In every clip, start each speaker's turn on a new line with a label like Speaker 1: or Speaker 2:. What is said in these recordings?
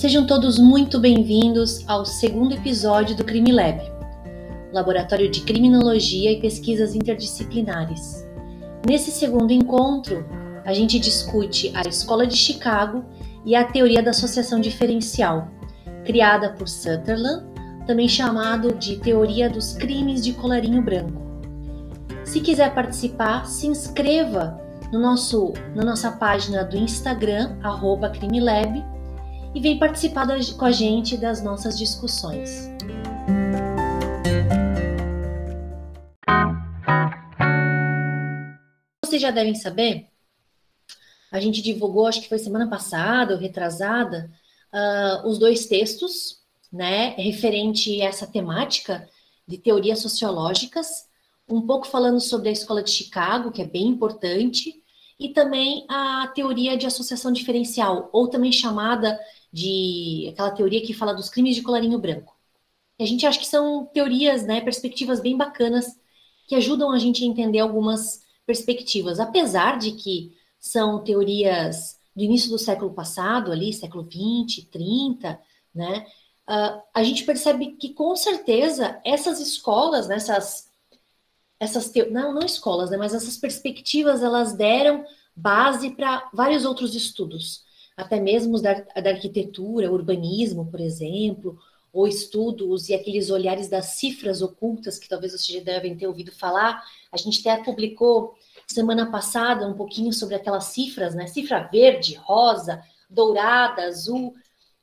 Speaker 1: Sejam todos muito bem-vindos ao segundo episódio do Crime Lab, Laboratório de Criminologia e Pesquisas Interdisciplinares. Nesse segundo encontro, a gente discute a Escola de Chicago e a teoria da associação diferencial, criada por Sutherland, também chamado de teoria dos crimes de colarinho branco. Se quiser participar, se inscreva no nosso, na nossa página do Instagram, arroba CrimeLab, e vem participar com a gente das nossas discussões. Vocês já devem saber, a gente divulgou, acho que foi semana passada ou retrasada, uh, os dois textos, né, referente a essa temática de teorias sociológicas, um pouco falando sobre a escola de Chicago, que é bem importante, e também a teoria de associação diferencial, ou também chamada de aquela teoria que fala dos crimes de colarinho branco. E a gente acha que são teorias, né, perspectivas bem bacanas que ajudam a gente a entender algumas perspectivas, apesar de que são teorias do início do século passado, ali, século 20, 30, né? Uh, a gente percebe que com certeza essas escolas, né, essas essas te... não, não escolas, né, mas essas perspectivas elas deram base para vários outros estudos, até mesmo da, da arquitetura, urbanismo, por exemplo, ou estudos e aqueles olhares das cifras ocultas que talvez vocês já devem ter ouvido falar. A gente até publicou semana passada um pouquinho sobre aquelas cifras, né? Cifra verde, rosa, dourada, azul,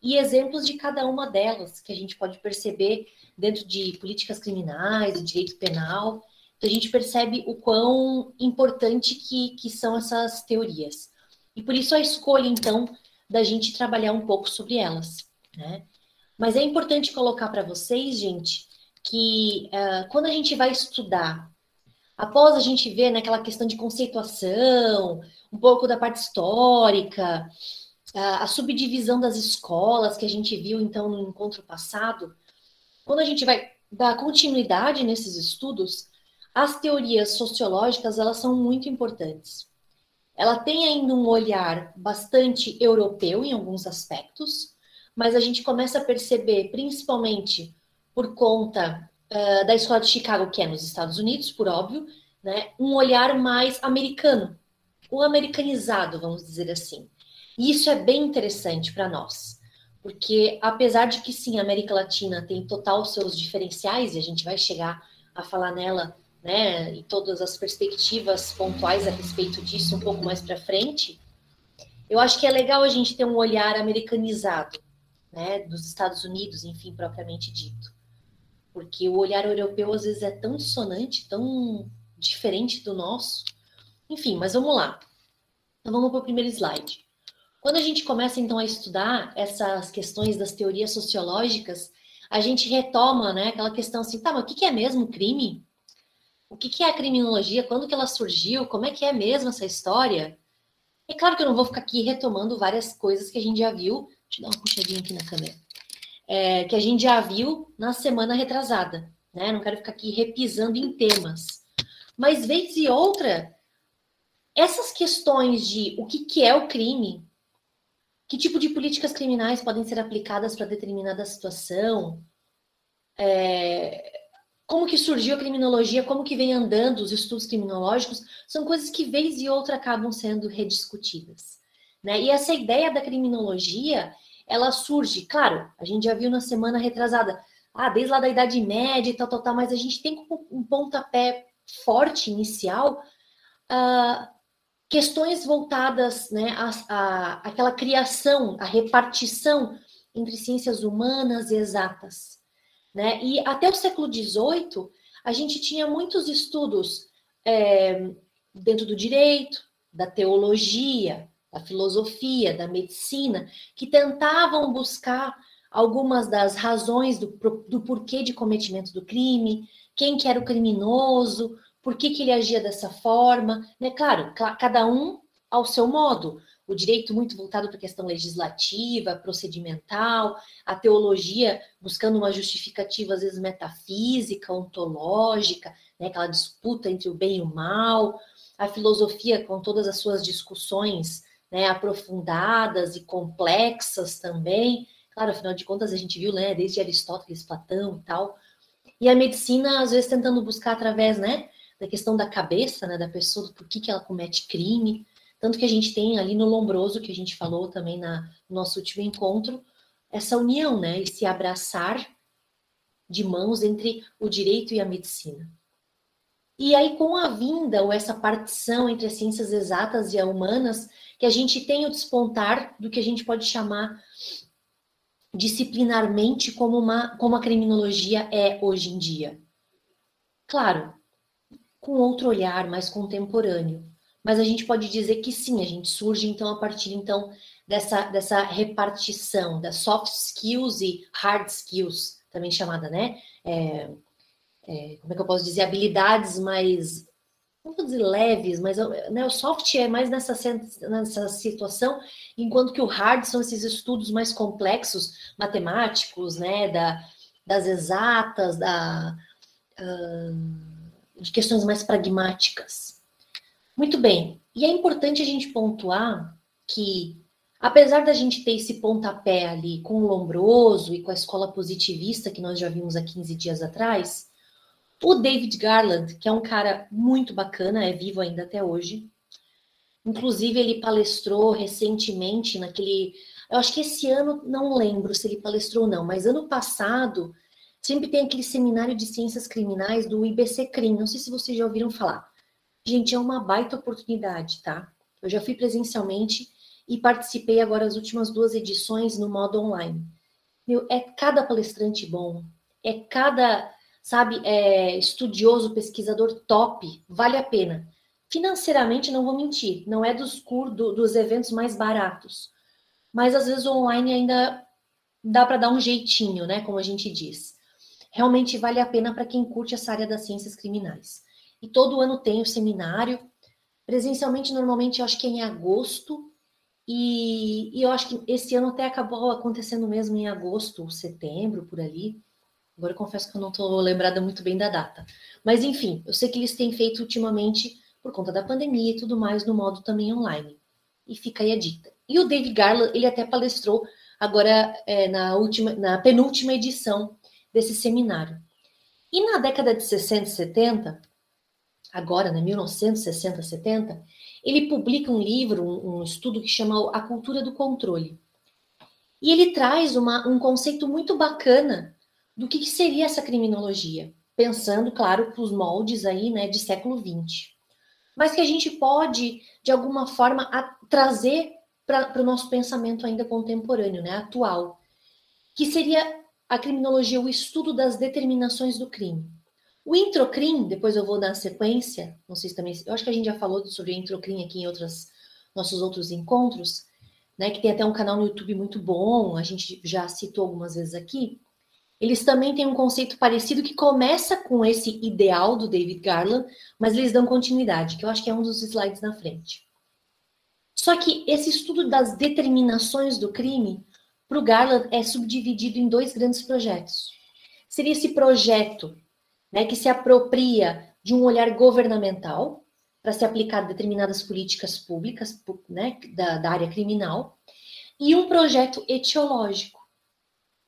Speaker 1: e exemplos de cada uma delas que a gente pode perceber dentro de políticas criminais, de direito penal. Então, a gente percebe o quão importante que, que são essas teorias. E por isso a escolha, então, da gente trabalhar um pouco sobre elas, né? Mas é importante colocar para vocês, gente, que uh, quando a gente vai estudar, após a gente ver naquela né, questão de conceituação, um pouco da parte histórica, uh, a subdivisão das escolas que a gente viu então no encontro passado, quando a gente vai dar continuidade nesses estudos, as teorias sociológicas elas são muito importantes. Ela tem ainda um olhar bastante europeu em alguns aspectos, mas a gente começa a perceber, principalmente por conta uh, da escola de Chicago, que é nos Estados Unidos, por óbvio, né, um olhar mais americano, o americanizado, vamos dizer assim. E isso é bem interessante para nós, porque apesar de que sim, a América Latina tem total seus diferenciais, e a gente vai chegar a falar nela né, e todas as perspectivas pontuais a respeito disso um pouco mais para frente, eu acho que é legal a gente ter um olhar americanizado, né, dos Estados Unidos, enfim, propriamente dito. Porque o olhar europeu às vezes é tão dissonante, tão diferente do nosso. Enfim, mas vamos lá. Então vamos para o primeiro slide. Quando a gente começa então a estudar essas questões das teorias sociológicas, a gente retoma, né, aquela questão assim, tá, mas o que é mesmo crime? O que, que é a criminologia? Quando que ela surgiu? Como é que é mesmo essa história? É claro que eu não vou ficar aqui retomando várias coisas que a gente já viu. Deixa eu dar uma puxadinha aqui na câmera. É, que a gente já viu na semana retrasada. Né? Não quero ficar aqui repisando em temas. Mas, vez e outra, essas questões de o que, que é o crime, que tipo de políticas criminais podem ser aplicadas para determinada situação, é, como que surgiu a criminologia, como que vem andando os estudos criminológicos, são coisas que vez e outra acabam sendo rediscutidas. Né? E essa ideia da criminologia, ela surge, claro, a gente já viu na semana retrasada, ah, desde lá da Idade Média e tal, tal, tal, mas a gente tem um pontapé forte inicial, uh, questões voltadas né, à, à, àquela criação, à repartição entre ciências humanas e exatas. Né? E até o século XVIII, a gente tinha muitos estudos é, dentro do direito, da teologia, da filosofia, da medicina, que tentavam buscar algumas das razões do, do porquê de cometimento do crime, quem que era o criminoso, por que, que ele agia dessa forma, né? Claro, cada um ao seu modo o direito muito voltado para a questão legislativa, procedimental, a teologia buscando uma justificativa, às vezes metafísica, ontológica, né, aquela disputa entre o bem e o mal, a filosofia com todas as suas discussões né, aprofundadas e complexas também, Claro, afinal de contas, a gente viu, né, desde Aristóteles, Platão e tal. E a medicina, às vezes, tentando buscar através, né, da questão da cabeça, né, da pessoa, por que, que ela comete crime. Tanto que a gente tem ali no Lombroso, que a gente falou também na, no nosso último encontro, essa união, né, esse abraçar de mãos entre o direito e a medicina. E aí, com a vinda ou essa partição entre as ciências exatas e as humanas, que a gente tem o despontar do que a gente pode chamar disciplinarmente como, uma, como a criminologia é hoje em dia. Claro, com outro olhar mais contemporâneo, mas a gente pode dizer que sim, a gente surge então a partir então dessa, dessa repartição das soft skills e hard skills, também chamada, né? É, é, como é que eu posso dizer? Habilidades mais, não vou dizer leves, mas né, o soft é mais nessa, nessa situação, enquanto que o hard são esses estudos mais complexos, matemáticos, né? Da, das exatas, da, uh, de questões mais pragmáticas. Muito bem. E é importante a gente pontuar que, apesar da gente ter esse pontapé ali com o Lombroso e com a escola positivista que nós já vimos há 15 dias atrás, o David Garland, que é um cara muito bacana, é vivo ainda até hoje. Inclusive, ele palestrou recentemente naquele. Eu acho que esse ano, não lembro se ele palestrou ou não, mas ano passado, sempre tem aquele seminário de ciências criminais do IBC Crim. Não sei se vocês já ouviram falar. Gente, é uma baita oportunidade, tá? Eu já fui presencialmente e participei agora as últimas duas edições no modo online. Meu, é cada palestrante bom, é cada, sabe, é, estudioso, pesquisador top, vale a pena. Financeiramente, não vou mentir, não é dos, do, dos eventos mais baratos, mas às vezes o online ainda dá para dar um jeitinho, né, como a gente diz. Realmente vale a pena para quem curte essa área das ciências criminais. E todo ano tem o seminário. Presencialmente, normalmente, eu acho que é em agosto. E, e eu acho que esse ano até acabou acontecendo mesmo em agosto setembro, por ali. Agora eu confesso que eu não estou lembrada muito bem da data. Mas, enfim, eu sei que eles têm feito ultimamente, por conta da pandemia e tudo mais, no modo também online. E fica aí a dica. E o David Garland, ele até palestrou agora é, na, última, na penúltima edição desse seminário. E na década de 60 e 70, agora, né, 1960, 70, ele publica um livro, um, um estudo que chama A Cultura do Controle. E ele traz uma, um conceito muito bacana do que, que seria essa criminologia, pensando, claro, para os moldes aí, né, de século XX. Mas que a gente pode, de alguma forma, a, trazer para o nosso pensamento ainda contemporâneo, né, atual, que seria a criminologia, o estudo das determinações do crime. O introcrim, depois eu vou dar sequência, não sei se também, eu acho que a gente já falou sobre o introcrim aqui em outros, nossos outros encontros, né, que tem até um canal no YouTube muito bom, a gente já citou algumas vezes aqui. Eles também têm um conceito parecido que começa com esse ideal do David Garland, mas eles dão continuidade, que eu acho que é um dos slides na frente. Só que esse estudo das determinações do crime, para o Garland, é subdividido em dois grandes projetos. Seria esse projeto né, que se apropria de um olhar governamental para se aplicar determinadas políticas públicas né, da, da área criminal, e um projeto etiológico,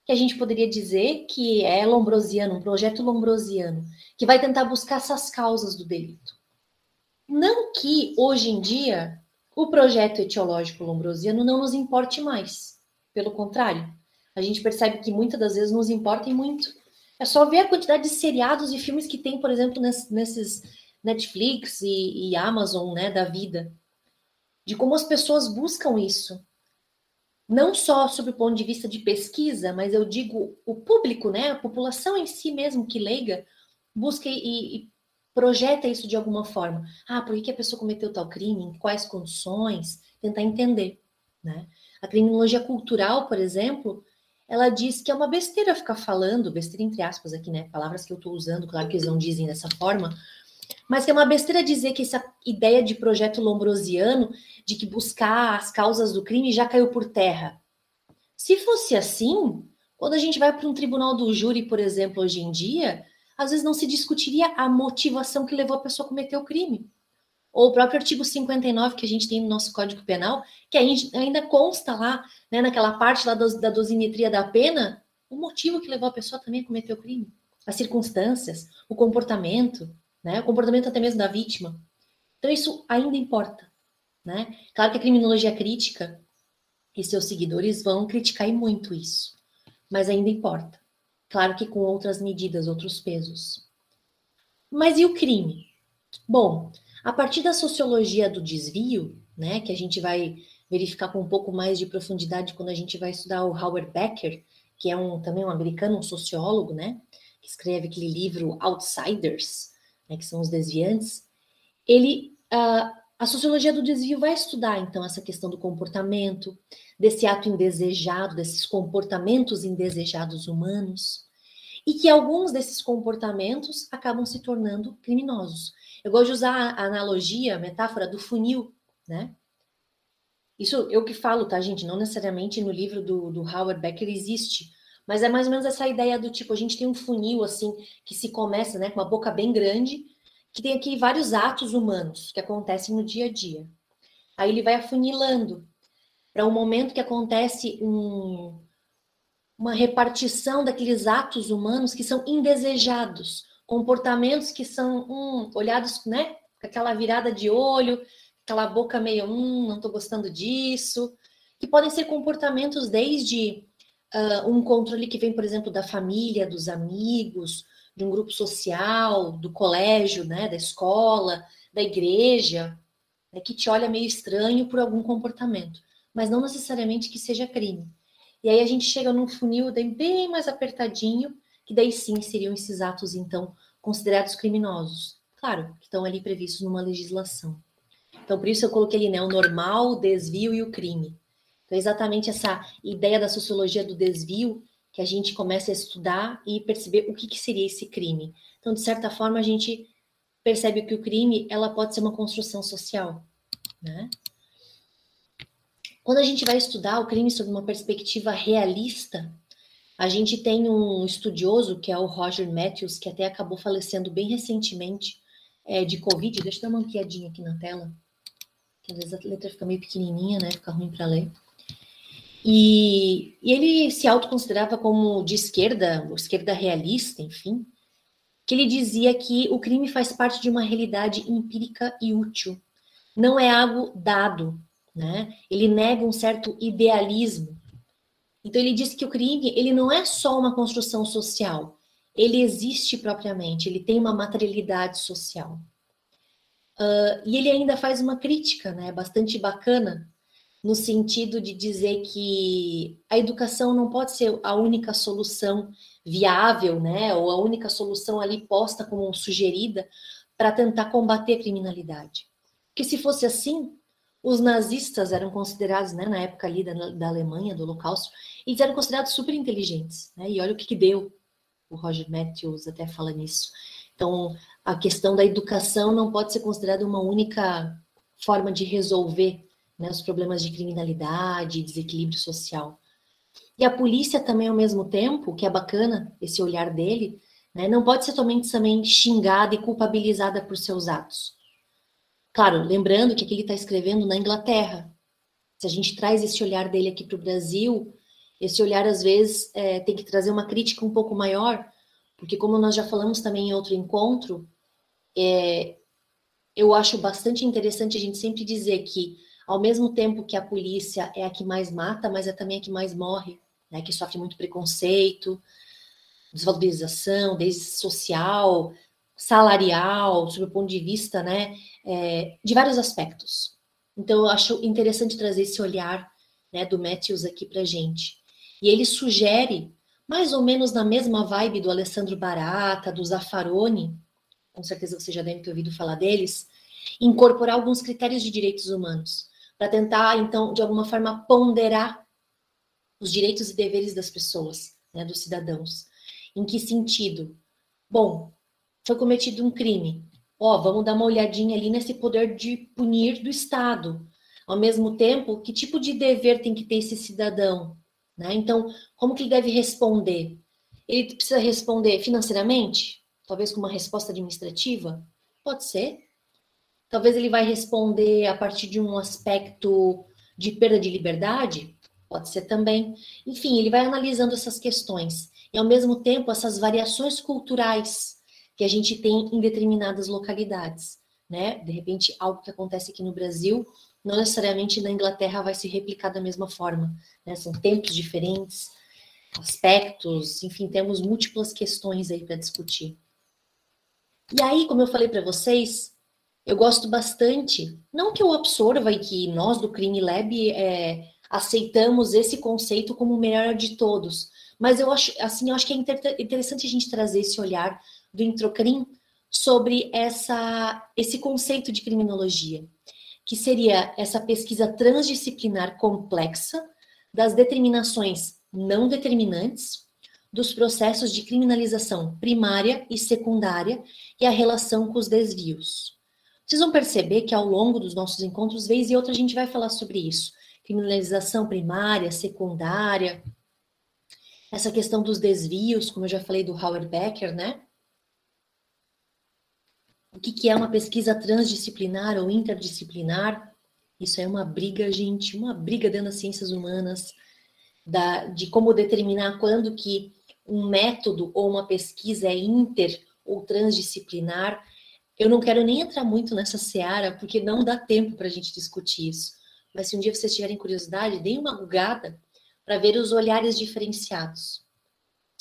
Speaker 1: que a gente poderia dizer que é lombrosiano, um projeto lombrosiano, que vai tentar buscar essas causas do delito. Não que hoje em dia o projeto etiológico lombrosiano não nos importe mais. Pelo contrário, a gente percebe que muitas das vezes nos importa e muito. É só ver a quantidade de seriados e filmes que tem, por exemplo, nesses Netflix e, e Amazon, né, da vida, de como as pessoas buscam isso. Não só sob o ponto de vista de pesquisa, mas eu digo o público, né, a população em si mesmo que leiga, busca e, e projeta isso de alguma forma. Ah, por que a pessoa cometeu tal crime? Em quais condições? Tentar entender, né? A criminologia cultural, por exemplo, ela diz que é uma besteira ficar falando, besteira entre aspas aqui, né? Palavras que eu estou usando, claro que eles não dizem dessa forma, mas que é uma besteira dizer que essa ideia de projeto lombrosiano, de que buscar as causas do crime já caiu por terra. Se fosse assim, quando a gente vai para um tribunal do júri, por exemplo, hoje em dia, às vezes não se discutiria a motivação que levou a pessoa a cometer o crime. Ou o próprio artigo 59 que a gente tem no nosso Código Penal, que ainda consta lá, né, naquela parte lá da dosimetria da pena, o motivo que levou a pessoa também a cometer o crime, as circunstâncias, o comportamento, né, o comportamento até mesmo da vítima. Então isso ainda importa, né? Claro que a criminologia crítica e seus seguidores vão criticar muito isso, mas ainda importa. Claro que com outras medidas, outros pesos. Mas e o crime? Bom, a partir da sociologia do desvio, né, que a gente vai verificar com um pouco mais de profundidade quando a gente vai estudar o Howard Becker, que é um também um americano, um sociólogo, né, que escreve aquele livro Outsiders, né, que são os desviantes. Ele, uh, a sociologia do desvio vai estudar então essa questão do comportamento, desse ato indesejado, desses comportamentos indesejados humanos, e que alguns desses comportamentos acabam se tornando criminosos. Eu gosto de usar a analogia, a metáfora do funil, né? Isso eu que falo, tá, gente? Não necessariamente no livro do, do Howard Becker existe, mas é mais ou menos essa ideia do tipo, a gente tem um funil, assim, que se começa, né, com uma boca bem grande, que tem aqui vários atos humanos que acontecem no dia a dia. Aí ele vai afunilando para um momento que acontece um, uma repartição daqueles atos humanos que são indesejados, comportamentos que são hum, olhados, né, com aquela virada de olho, aquela boca meio, hum, não estou gostando disso, que podem ser comportamentos desde uh, um controle que vem, por exemplo, da família, dos amigos, de um grupo social, do colégio, né, da escola, da igreja, né, que te olha meio estranho por algum comportamento, mas não necessariamente que seja crime. E aí a gente chega num funil bem mais apertadinho, que daí sim seriam esses atos, então, considerados criminosos. Claro, que estão ali previstos numa legislação. Então, por isso eu coloquei ali, né, o normal, o desvio e o crime. Então, é exatamente essa ideia da sociologia do desvio que a gente começa a estudar e perceber o que, que seria esse crime. Então, de certa forma, a gente percebe que o crime ela pode ser uma construção social, né? Quando a gente vai estudar o crime sob uma perspectiva realista, a gente tem um estudioso que é o Roger Matthews, que até acabou falecendo bem recentemente é, de Covid. Deixa eu dar uma ampliadinha aqui na tela, que às vezes a letra fica meio pequenininha, né? Fica ruim para ler. E, e, ele se autoconsiderava como de esquerda, esquerda realista, enfim, que ele dizia que o crime faz parte de uma realidade empírica e útil. Não é algo dado, né? Ele nega um certo idealismo. Então ele diz que o crime ele não é só uma construção social, ele existe propriamente, ele tem uma materialidade social. Uh, e ele ainda faz uma crítica, né, bastante bacana, no sentido de dizer que a educação não pode ser a única solução viável, né, ou a única solução ali posta como sugerida para tentar combater a criminalidade. Porque se fosse assim, os nazistas eram considerados, né, na época ali da, da Alemanha, do Holocausto, eles eram considerados super inteligentes, né? E olha o que, que deu. O Roger Matthews até fala nisso. Então, a questão da educação não pode ser considerada uma única forma de resolver né, os problemas de criminalidade, desequilíbrio social. E a polícia também, ao mesmo tempo, que é bacana esse olhar dele, né, não pode ser somente também xingada e culpabilizada por seus atos. Claro, lembrando que aqui ele está escrevendo na Inglaterra. Se a gente traz esse olhar dele aqui para o Brasil, esse olhar às vezes é, tem que trazer uma crítica um pouco maior, porque como nós já falamos também em outro encontro, é, eu acho bastante interessante a gente sempre dizer que, ao mesmo tempo que a polícia é a que mais mata, mas é também a que mais morre, né, que sofre muito preconceito, desvalorização, desde social, salarial, sob o ponto de vista, né, é, de vários aspectos. Então, eu acho interessante trazer esse olhar, né, do Matthews aqui para gente. E ele sugere, mais ou menos na mesma vibe do Alessandro Barata, do Zaffaroni, com certeza você já deve ter ouvido falar deles, incorporar alguns critérios de direitos humanos, para tentar, então, de alguma forma, ponderar os direitos e deveres das pessoas, né, dos cidadãos. Em que sentido? Bom, foi cometido um crime. Ó, vamos dar uma olhadinha ali nesse poder de punir do Estado. Ao mesmo tempo, que tipo de dever tem que ter esse cidadão? Né? Então, como que ele deve responder? Ele precisa responder financeiramente? Talvez com uma resposta administrativa? Pode ser. Talvez ele vai responder a partir de um aspecto de perda de liberdade? Pode ser também. Enfim, ele vai analisando essas questões. E, ao mesmo tempo, essas variações culturais que a gente tem em determinadas localidades. Né? De repente, algo que acontece aqui no Brasil, não necessariamente na Inglaterra vai se replicar da mesma forma. Né? São tempos diferentes, aspectos, enfim, temos múltiplas questões aí para discutir. E aí, como eu falei para vocês, eu gosto bastante, não que eu absorva e que nós do Crime Lab é, aceitamos esse conceito como o melhor de todos, mas eu acho, assim, eu acho que é interessante a gente trazer esse olhar do Introcrim sobre essa, esse conceito de criminologia, que seria essa pesquisa transdisciplinar complexa das determinações não determinantes dos processos de criminalização primária e secundária e a relação com os desvios. Vocês vão perceber que ao longo dos nossos encontros, vez e outra, a gente vai falar sobre isso. Criminalização primária, secundária, essa questão dos desvios, como eu já falei do Howard Becker, né? O que, que é uma pesquisa transdisciplinar ou interdisciplinar? Isso é uma briga, gente, uma briga dentro das ciências humanas, da, de como determinar quando que um método ou uma pesquisa é inter ou transdisciplinar. Eu não quero nem entrar muito nessa seara, porque não dá tempo para a gente discutir isso. Mas se um dia vocês tiverem curiosidade, deem uma bugada para ver os olhares diferenciados.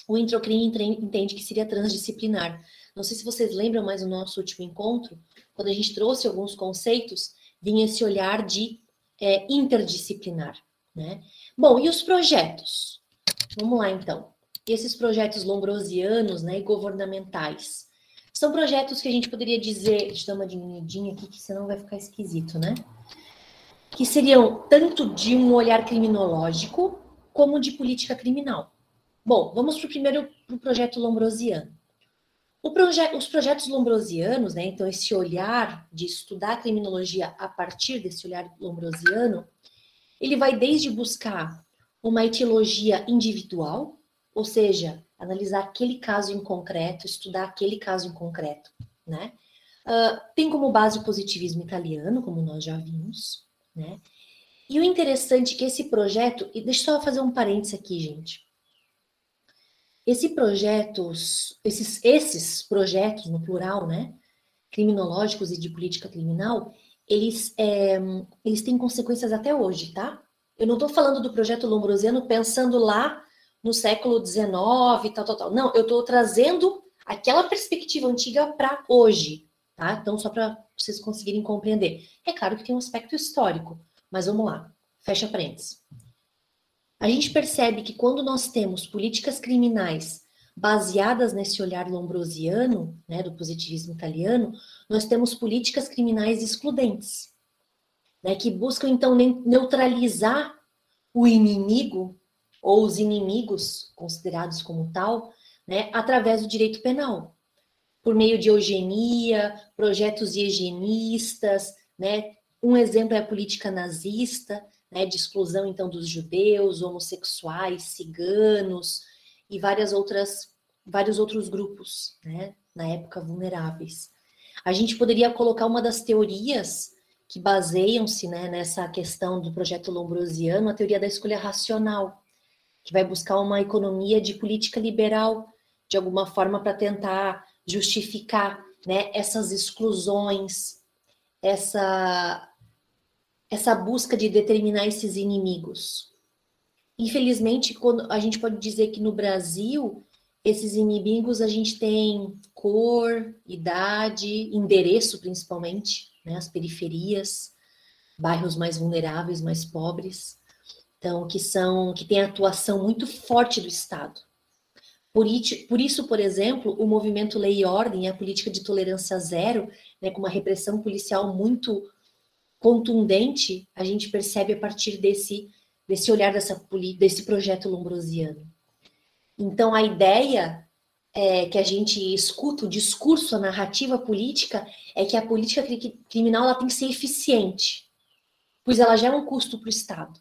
Speaker 1: O introcrim entende que seria transdisciplinar. Não sei se vocês lembram mais do nosso último encontro, quando a gente trouxe alguns conceitos, vinha esse olhar de é, interdisciplinar. Né? Bom, e os projetos? Vamos lá então esses projetos lombrosianos né, e governamentais. São projetos que a gente poderia dizer, deixa eu dar uma diminuidinha aqui, que senão vai ficar esquisito, né? Que seriam tanto de um olhar criminológico como de política criminal. Bom, vamos para o primeiro pro projeto lombrosiano. Proje os projetos lombrosianos, né, então esse olhar de estudar a criminologia a partir desse olhar lombrosiano, ele vai desde buscar uma etiologia individual, ou seja, analisar aquele caso em concreto, estudar aquele caso em concreto, né? Uh, tem como base o positivismo italiano, como nós já vimos, né? E o interessante é que esse projeto, e deixa eu só fazer um parênteses aqui, gente. Esse projeto, esses, esses projetos, no plural, né? Criminológicos e de política criminal, eles, é, eles têm consequências até hoje, tá? Eu não estou falando do projeto Lombrosiano pensando lá no século XIX, tal, tal, tal. Não, eu estou trazendo aquela perspectiva antiga para hoje, tá? Então, só para vocês conseguirem compreender. É claro que tem um aspecto histórico, mas vamos lá, fecha parênteses. A gente percebe que quando nós temos políticas criminais baseadas nesse olhar lombrosiano, né, do positivismo italiano, nós temos políticas criminais excludentes, né, que buscam então neutralizar o inimigo ou os inimigos considerados como tal, né, através do direito penal, por meio de eugenia, projetos higienistas, né? Um exemplo é a política nazista, né, de exclusão então dos judeus, homossexuais, ciganos e várias outras vários outros grupos, né, na época vulneráveis. A gente poderia colocar uma das teorias que baseiam-se né, nessa questão do projeto Lombrosiano, a teoria da escolha racional, que vai buscar uma economia de política liberal, de alguma forma, para tentar justificar né, essas exclusões, essa, essa busca de determinar esses inimigos. Infelizmente, quando a gente pode dizer que no Brasil, esses inimigos a gente tem cor, idade, endereço principalmente, né, as periferias, bairros mais vulneráveis, mais pobres. Então, que são que têm atuação muito forte do Estado. Por, por isso, por exemplo, o movimento Lei e Ordem a política de tolerância zero, né, com uma repressão policial muito contundente, a gente percebe a partir desse, desse olhar dessa, desse projeto lombrosiano. Então, a ideia é, que a gente escuta, o discurso, a narrativa política, é que a política criminal ela tem que ser eficiente, pois ela já é um custo para o Estado.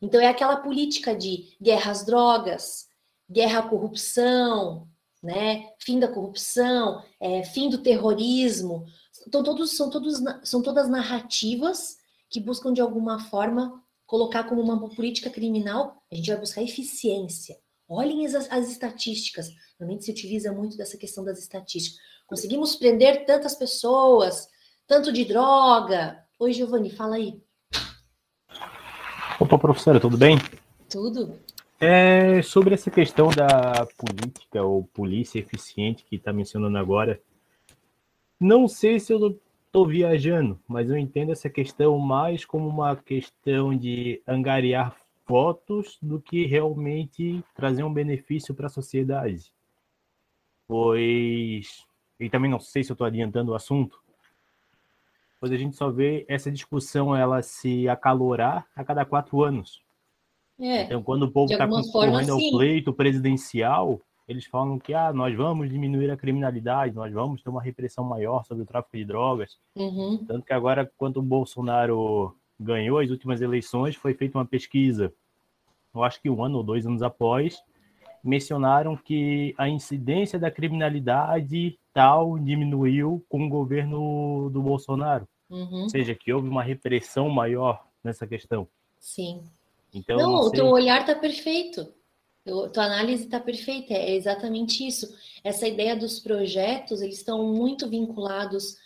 Speaker 1: Então, é aquela política de guerra às drogas, guerra à corrupção, né? fim da corrupção, é, fim do terrorismo. Então todos, são, todos, são todas narrativas que buscam, de alguma forma, colocar como uma política criminal, a gente vai buscar eficiência. Olhem as, as estatísticas. Realmente se utiliza muito dessa questão das estatísticas. Conseguimos prender tantas pessoas, tanto de droga. Oi, Giovanni, fala aí.
Speaker 2: Opa, professora, tudo bem?
Speaker 1: Tudo.
Speaker 2: É, sobre essa questão da política ou polícia eficiente que está mencionando agora, não sei se eu estou viajando, mas eu entendo essa questão mais como uma questão de angariar votos do que realmente trazer um benefício para a sociedade. Pois, e também não sei se eu estou adiantando o assunto, pois a gente só vê essa discussão ela se acalorar a cada quatro anos. É, então, quando o povo está concorrendo ao pleito presidencial, eles falam que ah, nós vamos diminuir a criminalidade, nós vamos ter uma repressão maior sobre o tráfico de drogas.
Speaker 1: Uhum.
Speaker 2: Tanto que agora, quando o Bolsonaro ganhou as últimas eleições, foi feita uma pesquisa, eu acho que um ano ou dois anos após, mencionaram que a incidência da criminalidade tal diminuiu com o governo do Bolsonaro.
Speaker 1: Uhum.
Speaker 2: Ou seja, que houve uma repressão maior nessa questão.
Speaker 1: Sim. Então, não, não o teu olhar está perfeito. A tua análise está perfeita, é exatamente isso. Essa ideia dos projetos, eles estão muito vinculados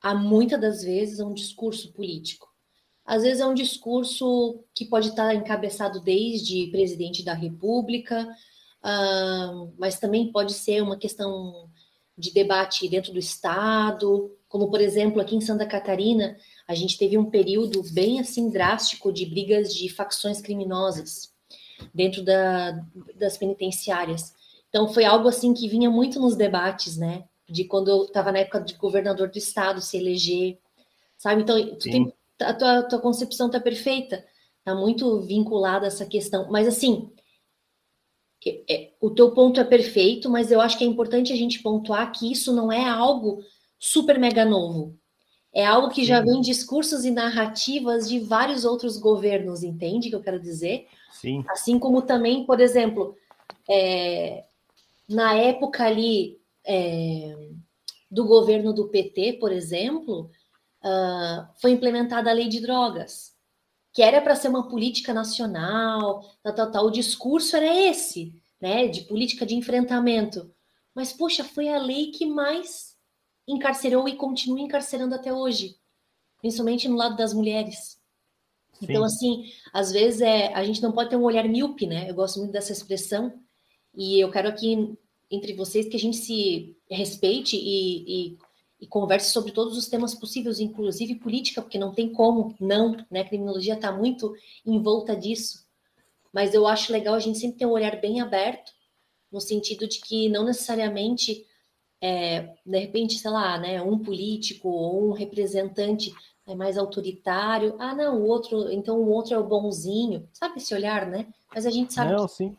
Speaker 1: a muitas das vezes a um discurso político. Às vezes é um discurso que pode estar encabeçado desde presidente da República, uh, mas também pode ser uma questão de debate dentro do Estado, como por exemplo aqui em Santa Catarina, a gente teve um período bem assim drástico de brigas de facções criminosas dentro da, das penitenciárias. Então foi algo assim que vinha muito nos debates, né? De quando eu estava na época de governador do estado se eleger, sabe? Então tem a tua, tua concepção está perfeita, está muito vinculada a essa questão. Mas assim, é, o teu ponto é perfeito, mas eu acho que é importante a gente pontuar que isso não é algo super mega novo. É algo que já vem em discursos e narrativas de vários outros governos, entende o que eu quero dizer?
Speaker 2: Sim.
Speaker 1: Assim como também, por exemplo, é, na época ali é, do governo do PT, por exemplo, uh, foi implementada a lei de drogas, que era para ser uma política nacional, tal, tal, tal. O discurso era esse, né, de política de enfrentamento. Mas, poxa, foi a lei que mais encarcerou e continua encarcerando até hoje, principalmente no lado das mulheres. Sim. Então, assim, às vezes é, a gente não pode ter um olhar míope, né? Eu gosto muito dessa expressão, e eu quero aqui entre vocês que a gente se respeite e, e e converse sobre todos os temas possíveis, inclusive política, porque não tem como não, né? A criminologia está muito em volta disso. Mas eu acho legal a gente sempre ter um olhar bem aberto, no sentido de que não necessariamente, é, de repente, sei lá, né, um político ou um representante é mais autoritário. Ah, não, o outro, então o outro é o bonzinho. Sabe esse olhar, né? Mas a gente sabe.
Speaker 2: Não,
Speaker 1: que...
Speaker 2: sim.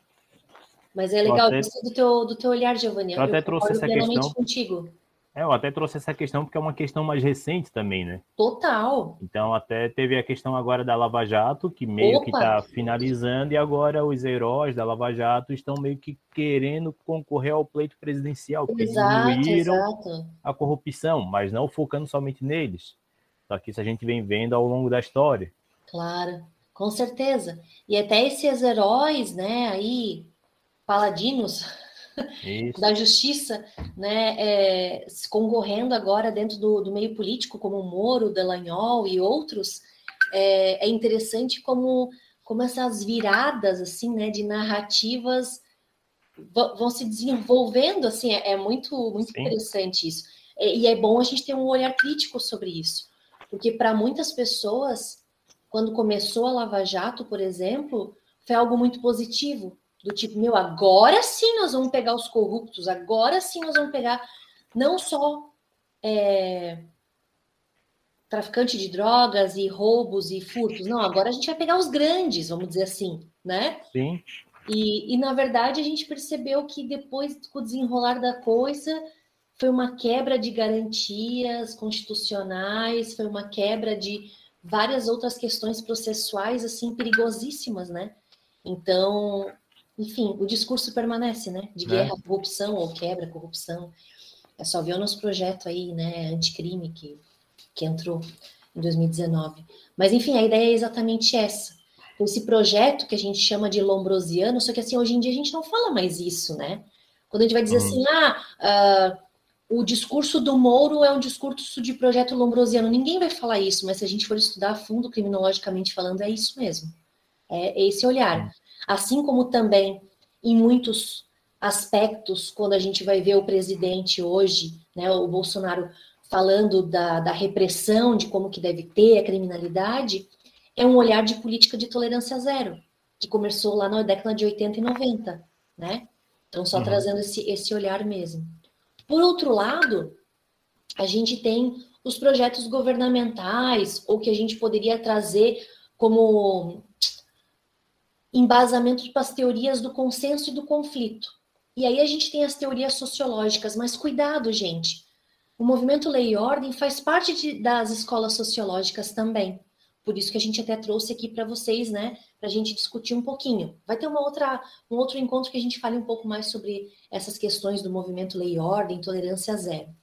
Speaker 1: Mas é legal, até... do teu, do teu olhar, Giovanni.
Speaker 2: Eu, eu até trouxe essa questão.
Speaker 1: contigo.
Speaker 2: É, eu até trouxe essa questão porque é uma questão mais recente também, né?
Speaker 1: Total.
Speaker 2: Então, até teve a questão agora da Lava Jato, que meio Opa. que está finalizando, e agora os heróis da Lava Jato estão meio que querendo concorrer ao pleito presidencial, porque exato, diminuíram exato. a corrupção, mas não focando somente neles. Só que isso a gente vem vendo ao longo da história.
Speaker 1: Claro, com certeza. E até esses heróis, né, aí, paladinos da justiça, né, é, concorrendo agora dentro do, do, meio político, como o Moro, Delanhol e outros, é, é, interessante como, como essas viradas assim, né, de narrativas vão se desenvolvendo, assim, é, é muito, muito interessante isso. É, e é bom a gente ter um olhar crítico sobre isso, porque para muitas pessoas, quando começou a Lava Jato, por exemplo, foi algo muito positivo, do tipo, meu, agora sim nós vamos pegar os corruptos, agora sim nós vamos pegar não só é, traficante de drogas e roubos e furtos, não, agora a gente vai pegar os grandes, vamos dizer assim, né?
Speaker 2: Sim.
Speaker 1: E, e na verdade a gente percebeu que depois do desenrolar da coisa foi uma quebra de garantias constitucionais, foi uma quebra de várias outras questões processuais assim perigosíssimas, né? Então, enfim, o discurso permanece, né? De é. guerra, é. corrupção ou quebra, corrupção. É só ver o nosso projeto aí, né, anticrime, que, que entrou em 2019. Mas, enfim, a ideia é exatamente essa. Esse projeto que a gente chama de lombrosiano, só que assim, hoje em dia a gente não fala mais isso, né? Quando a gente vai dizer uhum. assim, ah, uh, o discurso do Moro é um discurso de projeto lombrosiano, ninguém vai falar isso, mas se a gente for estudar a fundo, criminologicamente falando, é isso mesmo. É, é esse olhar. Uhum. Assim como também em muitos aspectos, quando a gente vai ver o presidente hoje, né, o Bolsonaro falando da, da repressão, de como que deve ter a criminalidade, é um olhar de política de tolerância zero, que começou lá na década de 80 e 90, né? Então, só uhum. trazendo esse, esse olhar mesmo. Por outro lado, a gente tem os projetos governamentais, ou que a gente poderia trazer como embasamento para as teorias do consenso e do conflito. E aí a gente tem as teorias sociológicas, mas cuidado, gente. O movimento Lei e Ordem faz parte de, das escolas sociológicas também. Por isso que a gente até trouxe aqui para vocês, né, para a gente discutir um pouquinho. Vai ter uma outra, um outro encontro que a gente fale um pouco mais sobre essas questões do movimento Lei e Ordem, tolerância zero.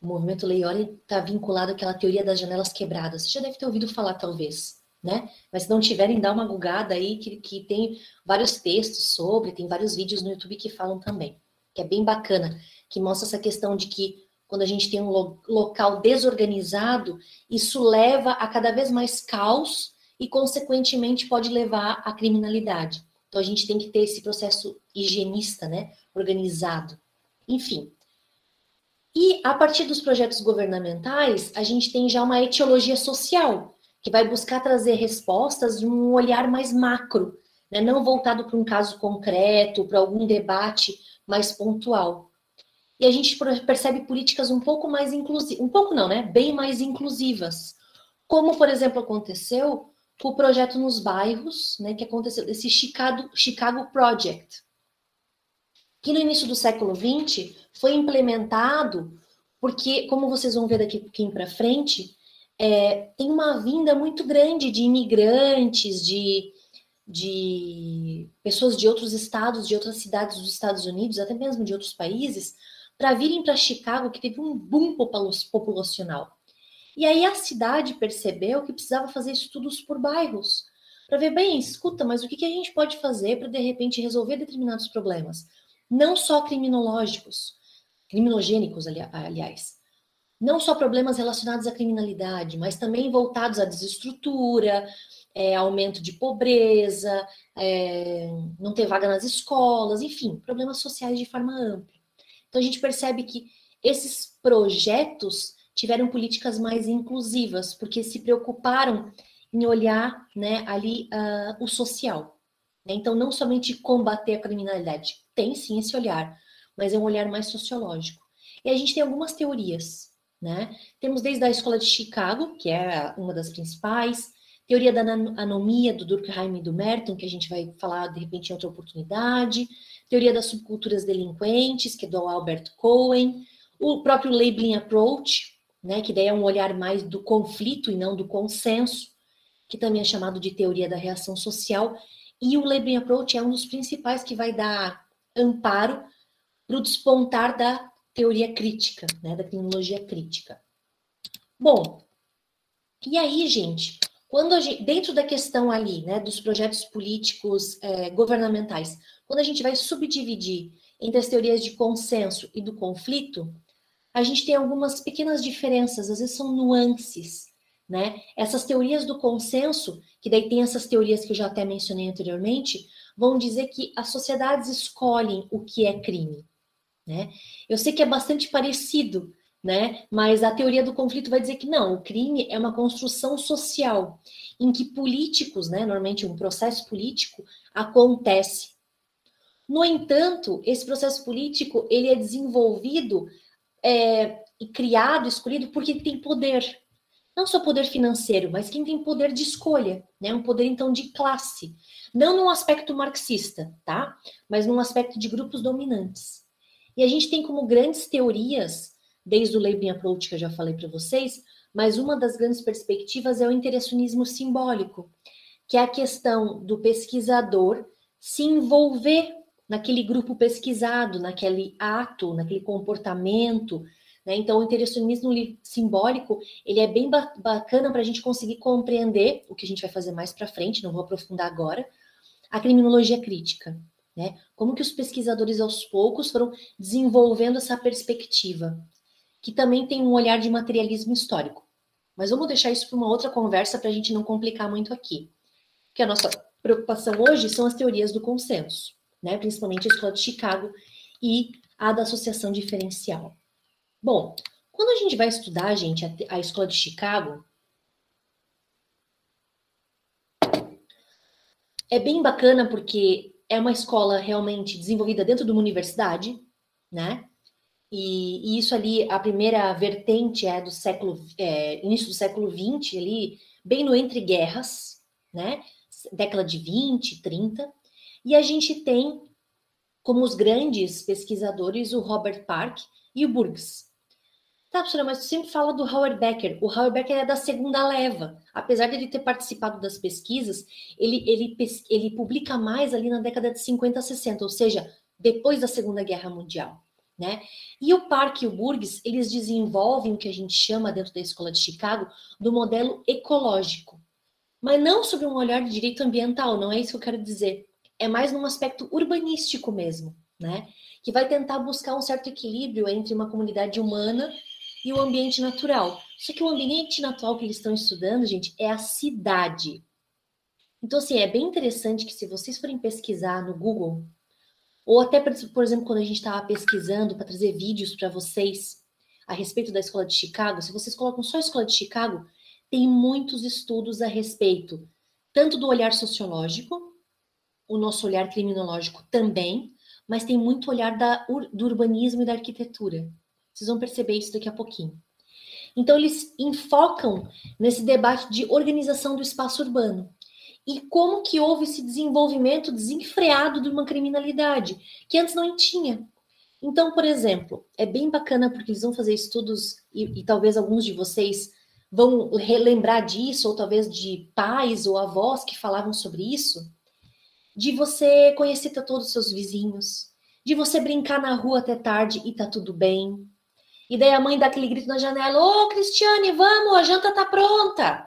Speaker 1: O movimento Lei e Ordem está vinculado àquela teoria das janelas quebradas. Você já deve ter ouvido falar, talvez né? Mas se não tiverem, dá uma gugada aí, que, que tem vários textos sobre, tem vários vídeos no YouTube que falam também, que é bem bacana, que mostra essa questão de que quando a gente tem um lo local desorganizado, isso leva a cada vez mais caos e, consequentemente, pode levar à criminalidade. Então, a gente tem que ter esse processo higienista, né? Organizado. Enfim. E, a partir dos projetos governamentais, a gente tem já uma etiologia social, que vai buscar trazer respostas de um olhar mais macro, né? não voltado para um caso concreto, para algum debate mais pontual. E a gente percebe políticas um pouco mais inclusivas, um pouco não, né? Bem mais inclusivas. Como, por exemplo, aconteceu com o projeto nos bairros, né? Que aconteceu, esse Chicago, Chicago Project, que no início do século XX foi implementado porque, como vocês vão ver daqui, daqui para frente, é, tem uma vinda muito grande de imigrantes, de, de pessoas de outros estados, de outras cidades dos Estados Unidos, até mesmo de outros países, para virem para Chicago, que teve um boom populacional. E aí a cidade percebeu que precisava fazer estudos por bairros, para ver, bem, escuta, mas o que, que a gente pode fazer para, de repente, resolver determinados problemas? Não só criminológicos, criminogênicos, ali, aliás, não só problemas relacionados à criminalidade, mas também voltados à desestrutura, é, aumento de pobreza, é, não ter vaga nas escolas, enfim, problemas sociais de forma ampla. Então a gente percebe que esses projetos tiveram políticas mais inclusivas, porque se preocuparam em olhar né, ali uh, o social. Né? Então, não somente combater a criminalidade, tem sim esse olhar, mas é um olhar mais sociológico. E a gente tem algumas teorias né? Temos desde a escola de Chicago, que é uma das principais, teoria da anomia do Durkheim e do Merton, que a gente vai falar de repente em outra oportunidade, teoria das subculturas delinquentes, que é do Albert Cohen, o próprio labeling approach, né, que daí é um olhar mais do conflito e não do consenso, que também é chamado de teoria da reação social, e o labeling approach é um dos principais que vai dar amparo para o despontar da teoria crítica, né, da criminologia crítica. Bom, e aí, gente, quando gente, dentro da questão ali, né, dos projetos políticos é, governamentais, quando a gente vai subdividir entre as teorias de consenso e do conflito, a gente tem algumas pequenas diferenças, às vezes são nuances, né? Essas teorias do consenso, que daí tem essas teorias que eu já até mencionei anteriormente, vão dizer que as sociedades escolhem o que é crime. Né? Eu sei que é bastante parecido, né? mas a teoria do conflito vai dizer que não, o crime é uma construção social, em que políticos, né, normalmente um processo político, acontece. No entanto, esse processo político ele é desenvolvido é, e criado, escolhido, porque tem poder. Não só poder financeiro, mas quem tem poder de escolha, né? Um poder, então, de classe. Não num aspecto marxista, tá? Mas num aspecto de grupos dominantes. E a gente tem como grandes teorias, desde o Labeling Approach que eu já falei para vocês, mas uma das grandes perspectivas é o interessionismo simbólico, que é a questão do pesquisador se envolver naquele grupo pesquisado, naquele ato, naquele comportamento. Né? Então, o interiorismo simbólico ele é bem bacana para a gente conseguir compreender o que a gente vai fazer mais para frente, não vou aprofundar agora, a criminologia crítica. Né? Como que os pesquisadores aos poucos foram desenvolvendo essa perspectiva, que também tem um olhar de materialismo histórico. Mas vamos deixar isso para uma outra conversa para a gente não complicar muito aqui. Que a nossa preocupação hoje são as teorias do consenso, né? principalmente a escola de Chicago e a da associação diferencial. Bom, quando a gente vai estudar, gente, a, a escola de Chicago, é bem bacana porque é uma escola realmente desenvolvida dentro de uma universidade, né? E, e isso ali, a primeira vertente é do século, é, início do século XX, ali, bem no entre guerras, né? Década de 20, 30. E a gente tem como os grandes pesquisadores o Robert Park e o Burgs. Tá, professora, mas você sempre fala do Howard Becker. O Howard Becker é da segunda leva. Apesar de ele ter participado das pesquisas, ele, ele, ele publica mais ali na década de 50, 60, ou seja, depois da Segunda Guerra Mundial. Né? E o Park e o Burgs, eles desenvolvem o que a gente chama dentro da Escola de Chicago do modelo ecológico. Mas não sobre um olhar de direito ambiental, não é isso que eu quero dizer. É mais num aspecto urbanístico mesmo, né? Que vai tentar buscar um certo equilíbrio entre uma comunidade humana e o ambiente natural. Só que o ambiente natural que eles estão estudando, gente, é a cidade. Então, assim, é bem interessante que se vocês forem pesquisar no Google, ou até, por exemplo, quando a gente estava pesquisando para trazer vídeos para vocês a respeito da Escola de Chicago, se vocês colocam só a Escola de Chicago, tem muitos estudos a respeito, tanto do olhar sociológico, o nosso olhar criminológico também, mas tem muito olhar da, do urbanismo e da arquitetura. Vocês vão perceber isso daqui a pouquinho. Então, eles enfocam nesse debate de organização do espaço urbano e como que houve esse desenvolvimento desenfreado de uma criminalidade que antes não tinha. Então, por exemplo, é bem bacana porque eles vão fazer estudos e, e talvez alguns de vocês vão relembrar disso, ou talvez de pais ou avós que falavam sobre isso, de você conhecer todos os seus vizinhos, de você brincar na rua até tarde e tá tudo bem, e daí a mãe dá aquele grito na janela: Ô, Cristiane, vamos, a janta tá pronta.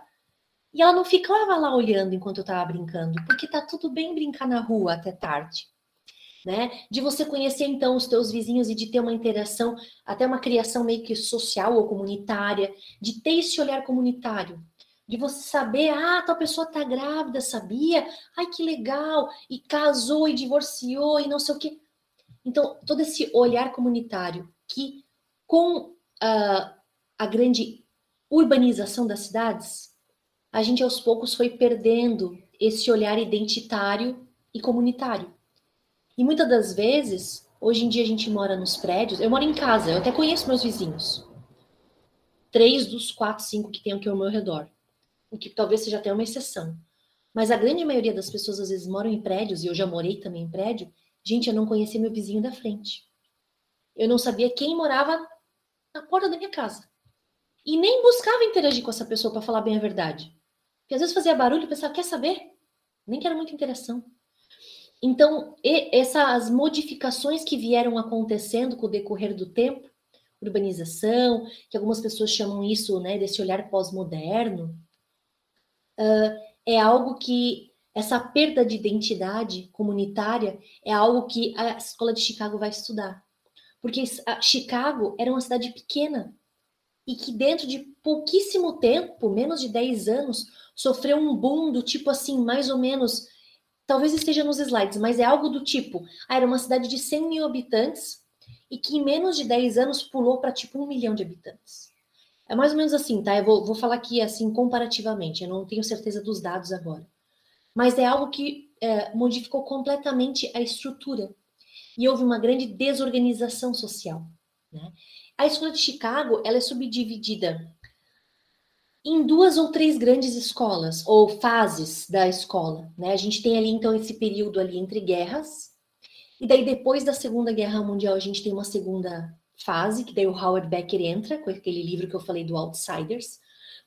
Speaker 1: E ela não ficava lá olhando enquanto eu estava brincando, porque tá tudo bem brincar na rua até tarde. Né? De você conhecer então os teus vizinhos e de ter uma interação, até uma criação meio que social ou comunitária, de ter esse olhar comunitário, de você saber, ah, tal pessoa tá grávida, sabia? Ai, que legal! E casou e divorciou e não sei o quê. Então, todo esse olhar comunitário que com a, a grande urbanização das cidades, a gente aos poucos foi perdendo esse olhar identitário e comunitário. E muitas das vezes, hoje em dia a gente mora nos prédios, eu moro em casa, eu até conheço meus vizinhos. Três dos quatro, cinco que tem aqui ao meu redor. O que talvez seja até uma exceção. Mas a grande maioria das pessoas às vezes moram em prédios, e eu já morei também em prédio. Gente, eu não conhecia meu vizinho da frente. Eu não sabia quem morava na porta da minha casa. E nem buscava interagir com essa pessoa para falar bem a verdade. Porque às vezes fazia barulho e pensava, quer saber? Nem quero muita interação. Então, essas modificações que vieram acontecendo com o decorrer do tempo, urbanização, que algumas pessoas chamam isso, né, desse olhar pós-moderno, uh, é algo que essa perda de identidade comunitária é algo que a escola de Chicago vai estudar. Porque Chicago era uma cidade pequena e que dentro de pouquíssimo tempo, menos de 10 anos, sofreu um boom do tipo assim, mais ou menos, talvez esteja nos slides, mas é algo do tipo, ah, era uma cidade de 100 mil habitantes e que em menos de 10 anos pulou para tipo um milhão de habitantes. É mais ou menos assim, tá? Eu vou, vou falar aqui assim comparativamente, eu não tenho certeza dos dados agora. Mas é algo que é, modificou completamente a estrutura e houve uma grande desorganização social. Né? A escola de Chicago ela é subdividida em duas ou três grandes escolas ou fases da escola. Né? A gente tem ali então esse período ali entre guerras e daí depois da Segunda Guerra Mundial a gente tem uma segunda fase que daí o Howard Becker entra com aquele livro que eu falei do Outsiders.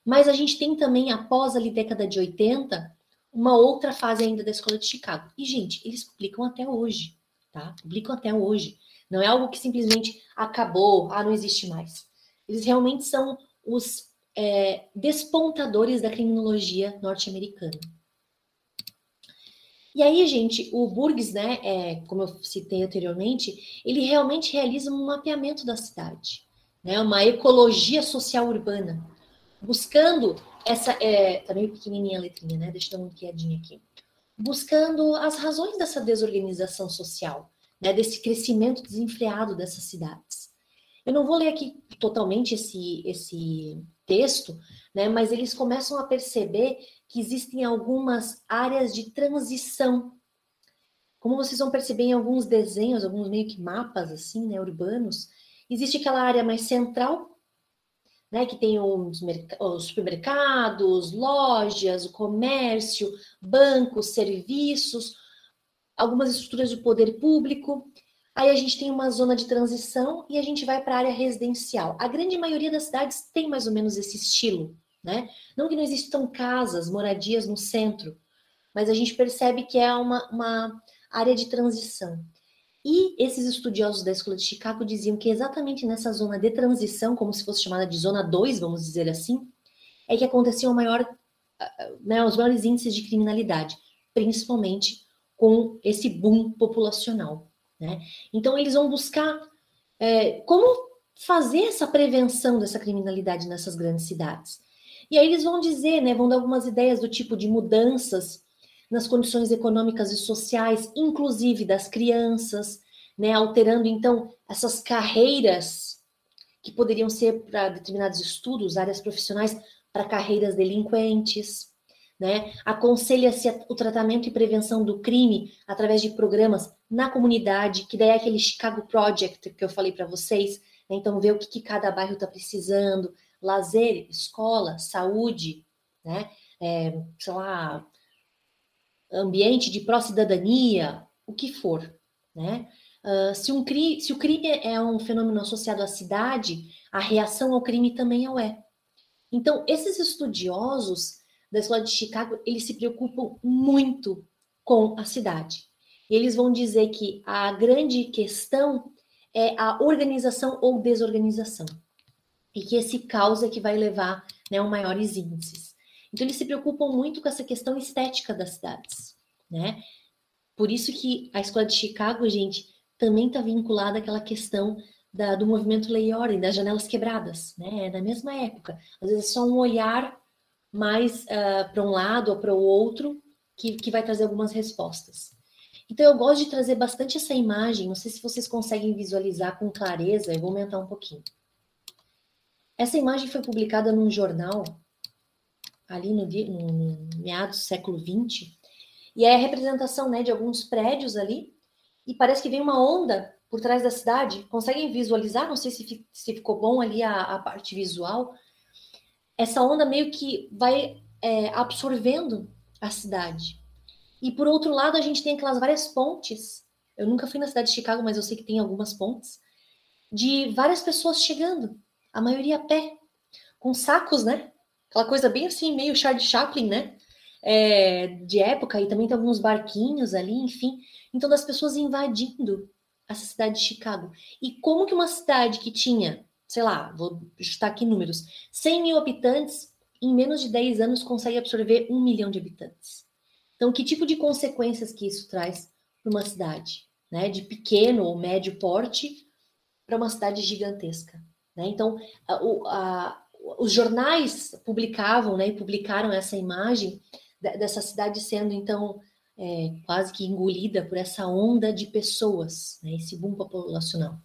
Speaker 1: Mas a gente tem também após ali década de 80 uma outra fase ainda da escola de Chicago. E gente, eles publicam até hoje tá? Publicam até hoje. Não é algo que simplesmente acabou, ah, não existe mais. Eles realmente são os é, despontadores da criminologia norte-americana. E aí, gente, o Burgs, né, é, como eu citei anteriormente, ele realmente realiza um mapeamento da cidade, né, uma ecologia social urbana, buscando essa, é, tá meio pequenininha a letrinha, né, deixa eu dar uma piadinha aqui, buscando as razões dessa desorganização social, né, desse crescimento desenfreado dessas cidades. Eu não vou ler aqui totalmente esse, esse texto, né, mas eles começam a perceber que existem algumas áreas de transição. Como vocês vão perceber em alguns desenhos, alguns meio que mapas assim, né, urbanos, existe aquela área mais central, né, que tem os, os supermercados, lojas, o comércio, bancos, serviços, algumas estruturas de poder público. Aí a gente tem uma zona de transição e a gente vai para a área residencial. A grande maioria das cidades tem mais ou menos esse estilo, né? Não que não existam casas, moradias no centro, mas a gente percebe que é uma, uma área de transição. E esses estudiosos da Escola de Chicago diziam que exatamente nessa zona de transição, como se fosse chamada de zona 2, vamos dizer assim, é que aconteciam maior, né, os maiores índices de criminalidade, principalmente com esse boom populacional. Né? Então, eles vão buscar é, como fazer essa prevenção dessa criminalidade nessas grandes cidades. E aí eles vão dizer, né, vão dar algumas ideias do tipo de mudanças nas condições econômicas e sociais, inclusive das crianças, né, alterando então essas carreiras que poderiam ser para determinados estudos, áreas profissionais, para carreiras delinquentes né? Aconselha-se o tratamento e prevenção do crime através de programas na comunidade, que daí é aquele Chicago Project que eu falei para vocês. Né? Então, ver o que, que cada bairro está precisando, lazer, escola, saúde, né? É, sei lá, ambiente de pró-cidadania, o que for, né? Uh, se, um se o crime é um fenômeno associado à cidade, a reação ao crime também é o é. Então, esses estudiosos da escola de Chicago, eles se preocupam muito com a cidade. Eles vão dizer que a grande questão é a organização ou desorganização. E que esse caos é que vai levar né, a maiores índices. Então, eles se preocupam muito com essa questão estética das cidades. Né? Por isso que a escola de Chicago, gente, também está vinculada àquela questão da, do movimento lei ordem, das janelas quebradas, né? É da mesma época. Às vezes é só um olhar mais uh, para um lado ou para o outro que, que vai trazer algumas respostas. Então, eu gosto de trazer bastante essa imagem, não sei se vocês conseguem visualizar com clareza, eu vou aumentar um pouquinho. Essa imagem foi publicada num jornal, ali no, no meados do século XX, e é a representação né, de alguns prédios ali, e parece que vem uma onda por trás da cidade. Conseguem visualizar? Não sei se, se ficou bom ali a, a parte visual, essa onda meio que vai é, absorvendo a cidade. E por outro lado, a gente tem aquelas várias pontes. Eu nunca fui na cidade de Chicago, mas eu sei que tem algumas pontes de várias pessoas chegando, a maioria a pé, com sacos, né? Aquela coisa bem assim, meio Charlie Chaplin, né? É, de época, e também tem alguns barquinhos ali, enfim. Então, das pessoas invadindo essa cidade de Chicago. E como que uma cidade que tinha sei lá, vou chutar aqui números, 100 mil habitantes, em menos de 10 anos consegue absorver um milhão de habitantes. Então, que tipo de consequências que isso traz para uma cidade, né? De pequeno ou médio porte para uma cidade gigantesca, né? Então, a, a, os jornais publicavam, né? E publicaram essa imagem dessa cidade sendo então é, quase que engolida por essa onda de pessoas, né? Esse boom populacional.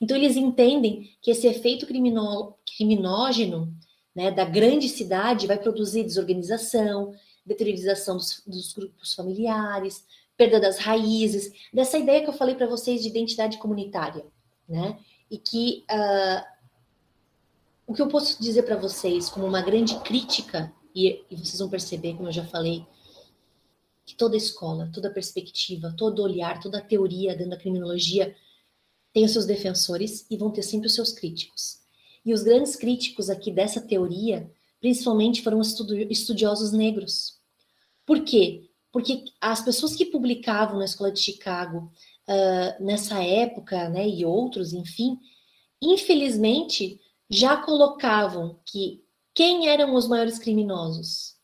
Speaker 1: Então, eles entendem que esse efeito criminó criminógeno né, da grande cidade vai produzir desorganização, deteriorização dos, dos, grupos familiares, perda das raízes, dessa ideia que eu falei para vocês de identidade comunitária, né? E que uh, o que eu posso dizer para vocês como uma grande crítica, e, e vocês vão perceber, como eu já falei, que toda escola, toda perspectiva, todo olhar, toda teoria dentro da criminologia tem os seus defensores e vão ter sempre os seus críticos. E os grandes críticos aqui dessa teoria, principalmente, foram estudiosos negros. Por quê? Porque as pessoas que publicavam na escola de Chicago uh, nessa época, né, e outros, enfim, infelizmente, já colocavam que quem eram os maiores criminosos?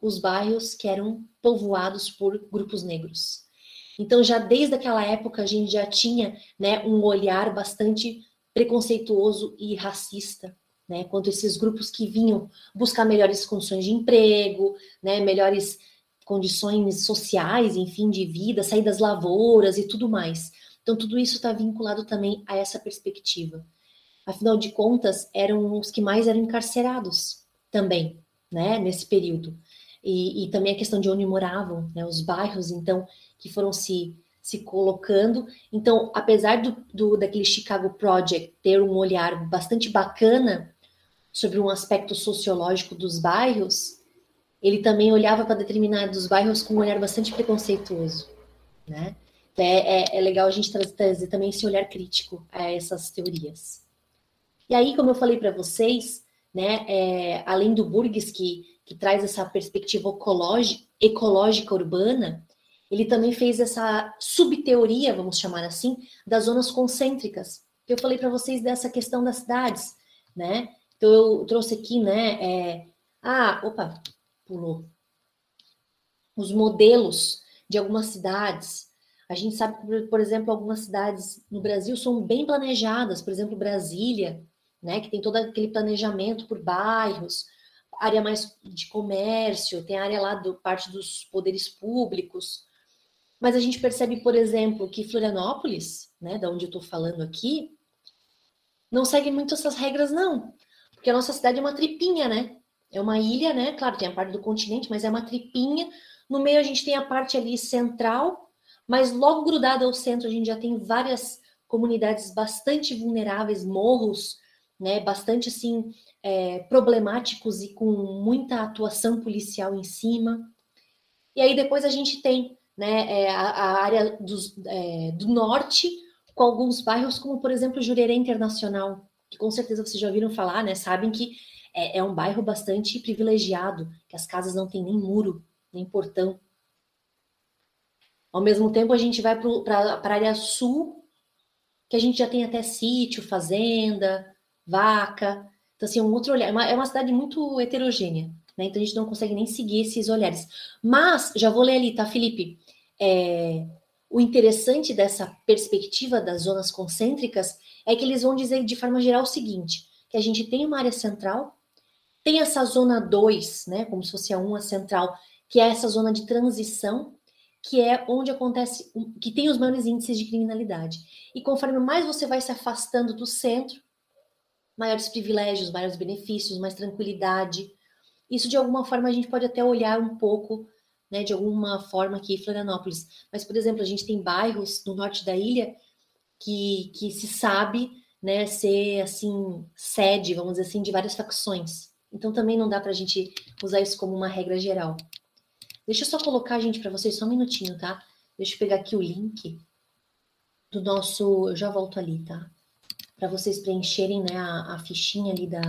Speaker 1: Os bairros que eram povoados por grupos negros. Então, já desde aquela época, a gente já tinha né, um olhar bastante preconceituoso e racista, né, quanto esses grupos que vinham buscar melhores condições de emprego, né, melhores condições sociais, enfim, de vida, sair das lavouras e tudo mais. Então, tudo isso está vinculado também a essa perspectiva. Afinal de contas, eram os que mais eram encarcerados também, né, nesse período. E, e também a questão de onde moravam, né, os bairros, então, que foram se, se colocando. Então, apesar do, do daquele Chicago Project ter um olhar bastante bacana sobre um aspecto sociológico dos bairros, ele também olhava para determinados bairros com um olhar bastante preconceituoso, né? É, é, é legal a gente trazer, trazer também esse olhar crítico a essas teorias. E aí, como eu falei para vocês, né, é, além do Burgess, que, que traz essa perspectiva ecológica urbana, ele também fez essa subteoria, vamos chamar assim, das zonas concêntricas. Eu falei para vocês dessa questão das cidades, né? Então eu trouxe aqui, né? É... Ah, opa, pulou. Os modelos de algumas cidades. A gente sabe que, por exemplo, algumas cidades no Brasil são bem planejadas, por exemplo, Brasília, né, que tem todo aquele planejamento por bairros, área mais de comércio, tem área lá do parte dos poderes públicos. Mas a gente percebe, por exemplo, que Florianópolis, né, da onde eu estou falando aqui, não segue muito essas regras, não. Porque a nossa cidade é uma tripinha, né? É uma ilha, né? Claro, tem a parte do continente, mas é uma tripinha. No meio a gente tem a parte ali central, mas logo grudada ao centro a gente já tem várias comunidades bastante vulneráveis, morros, né, bastante assim é, problemáticos e com muita atuação policial em cima. E aí depois a gente tem né, é, a, a, área dos, é, do norte com alguns bairros, como por exemplo Jurerê Internacional, que com certeza vocês já ouviram falar, né? Sabem que é, é um bairro bastante privilegiado, que as casas não têm nem muro, nem portão. Ao mesmo tempo, a gente vai para a área sul, que a gente já tem até sítio, fazenda, vaca. Então, assim, um outro olhar. É uma, é uma cidade muito heterogênea, né? Então a gente não consegue nem seguir esses olhares. Mas, já vou ler ali, tá, Felipe? É, o interessante dessa perspectiva das zonas concêntricas é que eles vão dizer de forma geral o seguinte: que a gente tem uma área central, tem essa zona 2, né? Como se fosse a 1 um, a central, que é essa zona de transição, que é onde acontece, que tem os maiores índices de criminalidade. E conforme mais você vai se afastando do centro, maiores privilégios, maiores benefícios, mais tranquilidade. Isso, de alguma forma, a gente pode até olhar um pouco, né, de alguma forma aqui em Florianópolis. Mas, por exemplo, a gente tem bairros no norte da ilha que, que se sabe né, ser, assim, sede, vamos dizer assim, de várias facções. Então, também não dá para a gente usar isso como uma regra geral. Deixa eu só colocar, gente, para vocês, só um minutinho, tá? Deixa eu pegar aqui o link do nosso. Eu já volto ali, tá? Para vocês preencherem né, a, a, fichinha ali da,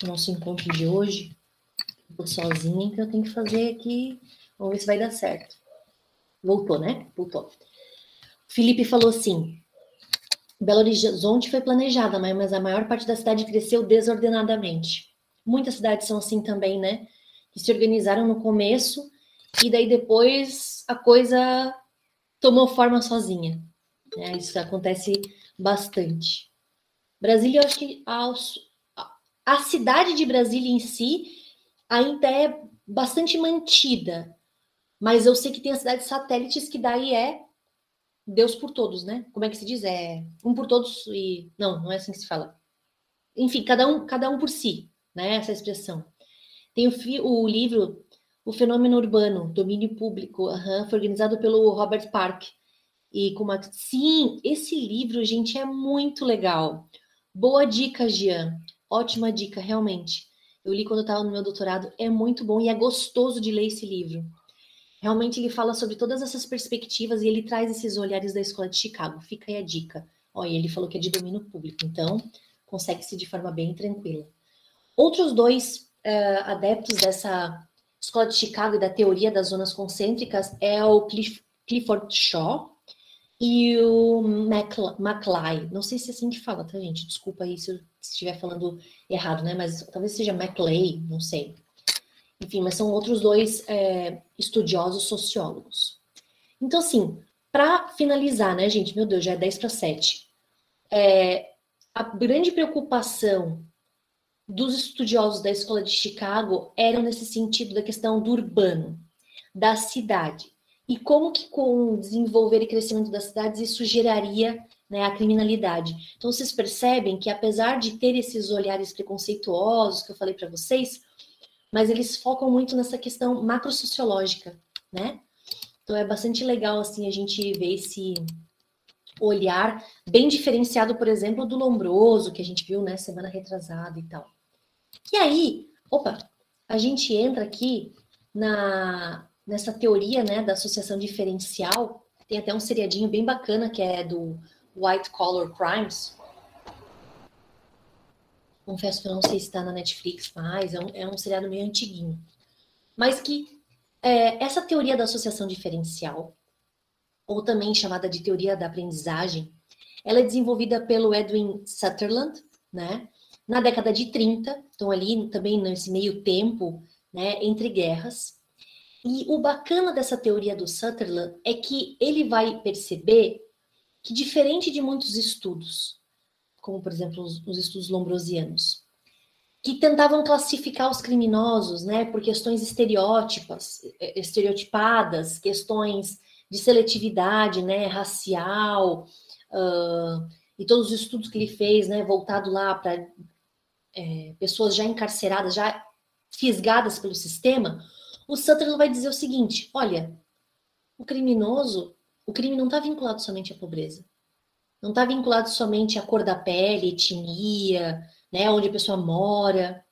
Speaker 1: do nosso encontro de hoje. Estou sozinha, então eu tenho que fazer aqui. Vamos ver se vai dar certo. Voltou, né? Voltou. Felipe falou assim: Belo Horizonte foi planejada, mas a maior parte da cidade cresceu desordenadamente. Muitas cidades são assim também, né? Que se organizaram no começo e daí depois a coisa tomou forma sozinha. É, isso acontece bastante. Brasília, eu acho que a, a cidade de Brasília em si ainda é bastante mantida, mas eu sei que tem as cidades satélites que daí é Deus por todos, né? Como é que se diz? É um por todos e não, não é assim que se fala. Enfim, cada um, cada um por si, né? Essa expressão. Tem o, o livro O Fenômeno Urbano, Domínio Público, foi organizado pelo Robert Park. E com uma... Sim, esse livro, gente, é muito legal. Boa dica, Gian. Ótima dica, realmente. Eu li quando eu estava no meu doutorado, é muito bom e é gostoso de ler esse livro. Realmente ele fala sobre todas essas perspectivas e ele traz esses olhares da escola de Chicago. Fica aí a dica. Olha, ele falou que é de domínio público, então consegue-se de forma bem tranquila. Outros dois uh, adeptos dessa escola de Chicago e da teoria das zonas concêntricas é o Cliff, Clifford Shaw e o McLay. Não sei se é assim que fala, tá, gente? Desculpa aí se eu estiver falando errado, né? Mas talvez seja McLay, não sei. Enfim, mas são outros dois é, estudiosos sociólogos. Então, assim, para finalizar, né, gente? Meu Deus, já é 10 para 7. É, a grande preocupação dos estudiosos da escola de Chicago eram nesse sentido da questão do urbano, da cidade. E como que com o desenvolver e crescimento das cidades isso geraria né, a criminalidade. Então vocês percebem que apesar de ter esses olhares preconceituosos que eu falei para vocês, mas eles focam muito nessa questão macrosociológica, né? Então é bastante legal assim a gente ver esse olhar bem diferenciado, por exemplo, do Lombroso, que a gente viu, né, semana retrasada e tal. E aí, opa, a gente entra aqui na nessa teoria, né, da associação diferencial. Tem até um seriadinho bem bacana que é do White Collar Crimes. Confesso que eu não sei se está na Netflix mais, é um, é um seriado meio antiguinho. Mas que é, essa teoria da associação diferencial, ou também chamada de teoria da aprendizagem, ela é desenvolvida pelo Edwin Sutherland, né? Na década de 30, então ali também nesse meio tempo, né, entre guerras. E o bacana dessa teoria do Sutherland é que ele vai perceber que, diferente de muitos estudos, como por exemplo os, os estudos lombrosianos, que tentavam classificar os criminosos, né, por questões estereótipas, estereotipadas, questões de seletividade, né, racial, uh, e todos os estudos que ele fez, né, voltado lá para é, pessoas já encarceradas, já fisgadas pelo sistema, o Sutherland vai dizer o seguinte: olha, o criminoso, o crime não está vinculado somente à pobreza. Não está vinculado somente à cor da pele, etnia, né, onde a pessoa mora.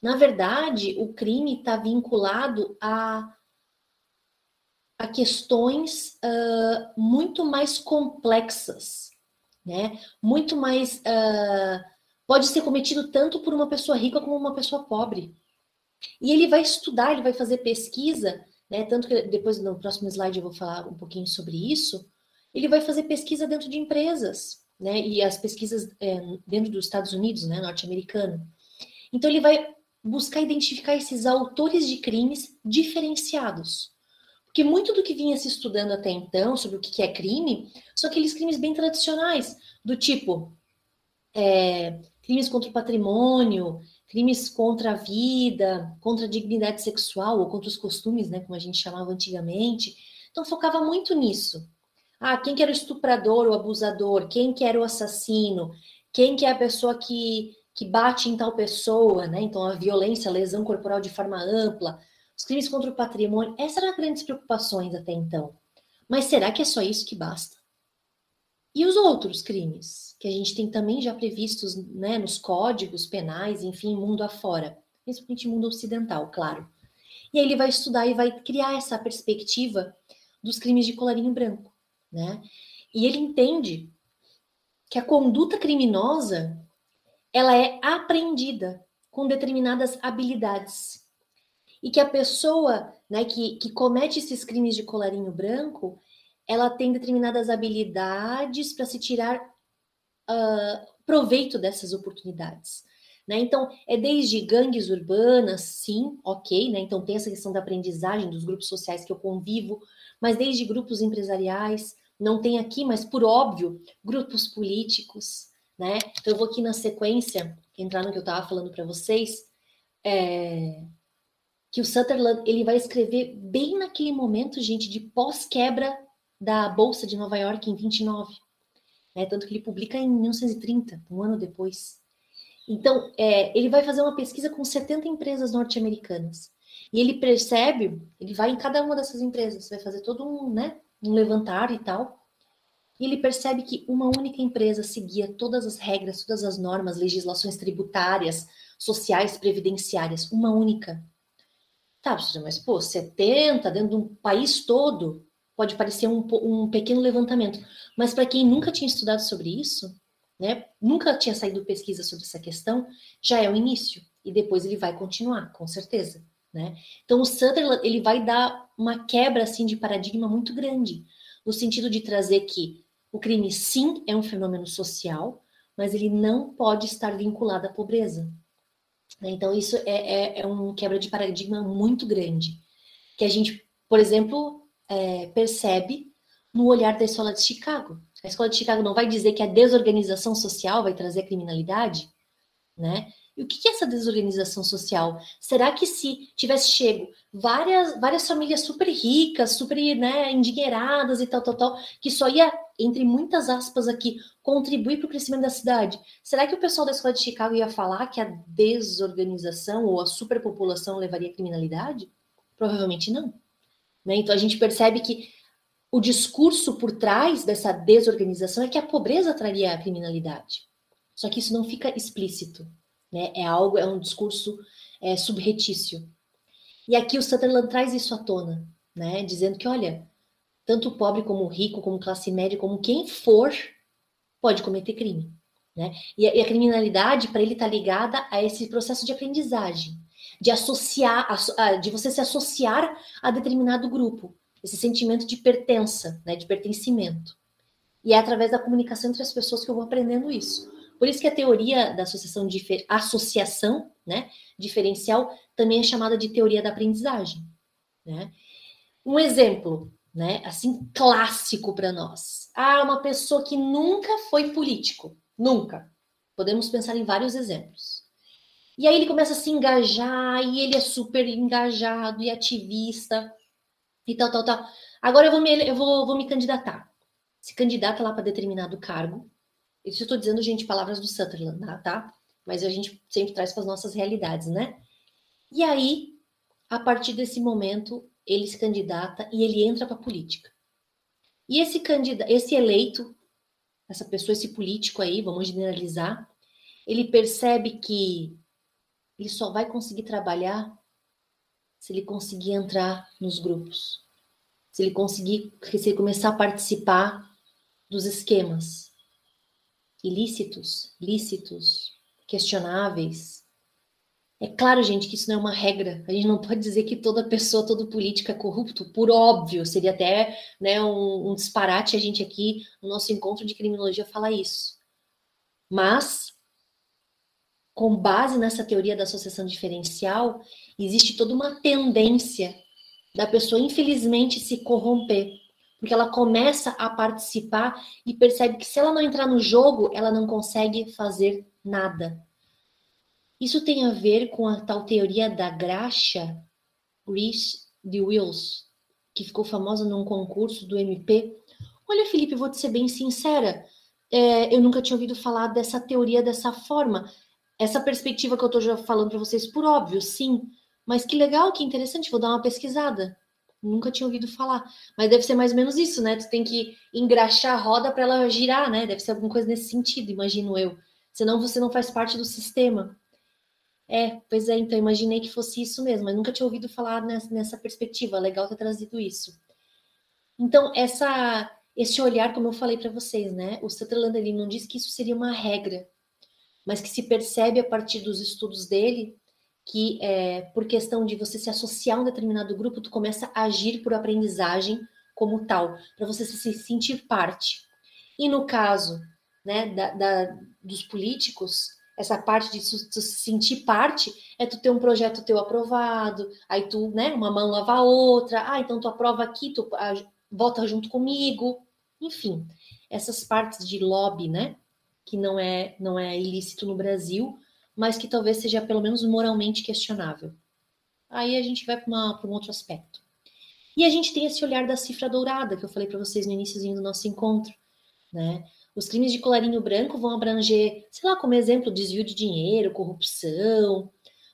Speaker 1: Na verdade, o crime está vinculado a, a questões uh, muito mais complexas, né? Muito mais uh, pode ser cometido tanto por uma pessoa rica como uma pessoa pobre. E ele vai estudar, ele vai fazer pesquisa, né? Tanto que depois no próximo slide eu vou falar um pouquinho sobre isso. Ele vai fazer pesquisa dentro de empresas, né? E as pesquisas é, dentro dos Estados Unidos, né? Norte-americano. Então ele vai buscar identificar esses autores de crimes diferenciados. Porque muito do que vinha se estudando até então sobre o que é crime são aqueles crimes bem tradicionais, do tipo é, crimes contra o patrimônio, crimes contra a vida, contra a dignidade sexual ou contra os costumes, né, como a gente chamava antigamente. Então focava muito nisso. Ah, quem que era o estuprador, o abusador, quem que era o assassino, quem que é a pessoa que, que bate em tal pessoa, né? Então a violência, a lesão corporal de forma ampla, os crimes contra o patrimônio, essas eram as grandes preocupações até então. Mas será que é só isso que basta? E os outros crimes, que a gente tem também já previstos né, nos códigos penais, enfim, mundo afora, principalmente mundo ocidental, claro. E aí ele vai estudar e vai criar essa perspectiva dos crimes de colarinho branco, né? E ele entende que a conduta criminosa ela é aprendida com determinadas habilidades e que a pessoa né, que, que comete esses crimes de colarinho branco ela tem determinadas habilidades para se tirar uh, proveito dessas oportunidades. Né? Então, é desde gangues urbanas, sim, ok, né? Então tem essa questão da aprendizagem dos grupos sociais que eu convivo, mas desde grupos empresariais, não tem aqui, mas por óbvio, grupos políticos, né? Então eu vou aqui na sequência, entrar no que eu estava falando para vocês, é, que o Sutherland ele vai escrever bem naquele momento, gente, de pós-quebra da Bolsa de Nova York em 29. Né? Tanto que ele publica em 1930, um ano depois. Então, é, ele vai fazer uma pesquisa com 70 empresas norte-americanas. E ele percebe, ele vai em cada uma dessas empresas, vai fazer todo um, né, um levantar e tal. E ele percebe que uma única empresa seguia todas as regras, todas as normas, legislações tributárias, sociais, previdenciárias. Uma única. Tá, mas pô, 70 dentro de um país todo pode parecer um, um pequeno levantamento, mas para quem nunca tinha estudado sobre isso, né, nunca tinha saído pesquisa sobre essa questão, já é o início e depois ele vai continuar, com certeza, né? Então o Sutherland ele vai dar uma quebra assim de paradigma muito grande, no sentido de trazer que O crime, sim, é um fenômeno social, mas ele não pode estar vinculado à pobreza. Né? Então, isso é, é, é um quebra de paradigma muito grande, que a gente, por exemplo, é, percebe no olhar da escola de Chicago. A escola de Chicago não vai dizer que a desorganização social vai trazer criminalidade, né? E o que é essa desorganização social? Será que se tivesse chego várias, várias famílias super ricas, super né, endinheiradas e tal, tal, tal, que só ia, entre muitas aspas aqui, contribuir para o crescimento da cidade, será que o pessoal da escola de Chicago ia falar que a desorganização ou a superpopulação levaria à criminalidade? Provavelmente não. Né? Então a gente percebe que o discurso por trás dessa desorganização é que a pobreza traria a criminalidade. Só que isso não fica explícito né? É algo, é um discurso é, subretício. E aqui o Sutherland traz isso à tona, né? Dizendo que, olha, tanto o pobre como o rico, como classe média, como quem for, pode cometer crime. Né? E, a, e a criminalidade, para ele, está ligada a esse processo de aprendizagem, de associar, a, de você se associar a determinado grupo, esse sentimento de pertença, né, de pertencimento. E é através da comunicação entre as pessoas que eu vou aprendendo isso. Por isso que a teoria da associação, associação né, diferencial também é chamada de teoria da aprendizagem. Né? Um exemplo, né, assim, clássico para nós. Ah, uma pessoa que nunca foi político, nunca. Podemos pensar em vários exemplos. E aí ele começa a se engajar, e ele é super engajado e ativista, e tal, tal, tal. Agora eu vou me, eu vou, vou me candidatar. Se candidata lá para determinado cargo, isso eu estou dizendo, gente, palavras do Sutherland, tá, tá? Mas a gente sempre traz para as nossas realidades, né? E aí, a partir desse momento, ele se candidata e ele entra para a política. E esse candidato, esse eleito, essa pessoa, esse político aí, vamos generalizar, ele percebe que ele só vai conseguir trabalhar se ele conseguir entrar nos grupos, se ele conseguir, se ele começar a participar dos esquemas, ilícitos, lícitos, questionáveis. É claro, gente, que isso não é uma regra. A gente não pode dizer que toda pessoa, todo político é corrupto, por óbvio. Seria até né, um, um disparate a gente aqui, no nosso encontro de criminologia, falar isso. Mas, com base nessa teoria da associação diferencial, existe toda uma tendência da pessoa, infelizmente, se corromper porque ela começa a participar e percebe que se ela não entrar no jogo, ela não consegue fazer nada. Isso tem a ver com a tal teoria da graxa, Grease de Wills, que ficou famosa num concurso do MP. Olha, Felipe, vou te ser bem sincera, é, eu nunca tinha ouvido falar dessa teoria dessa forma. Essa perspectiva que eu estou já falando para vocês, por óbvio, sim, mas que legal, que interessante, vou dar uma pesquisada. Nunca tinha ouvido falar. Mas deve ser mais ou menos isso, né? Tu tem que engraxar a roda para ela girar, né? Deve ser alguma coisa nesse sentido, imagino eu. Senão você não faz parte do sistema. É, pois é, então imaginei que fosse isso mesmo, mas nunca tinha ouvido falar nessa, nessa perspectiva. Legal ter trazido isso. Então, essa, esse olhar, como eu falei para vocês, né? O Sutherland ele não diz que isso seria uma regra, mas que se percebe a partir dos estudos dele que é, por questão de você se associar a um determinado grupo, tu começa a agir por aprendizagem como tal, para você se sentir parte. E no caso né, da, da, dos políticos, essa parte de se sentir parte é tu ter um projeto teu aprovado, aí tu, né, uma mão lava a outra, ah, então tu aprova aqui, tu vota junto comigo, enfim, essas partes de lobby, né, que não é, não é ilícito no Brasil, mas que talvez seja pelo menos moralmente questionável. Aí a gente vai para um outro aspecto. E a gente tem esse olhar da cifra dourada que eu falei para vocês no iníciozinho do nosso encontro, né? Os crimes de colarinho branco vão abranger, sei lá, como exemplo, desvio de dinheiro, corrupção,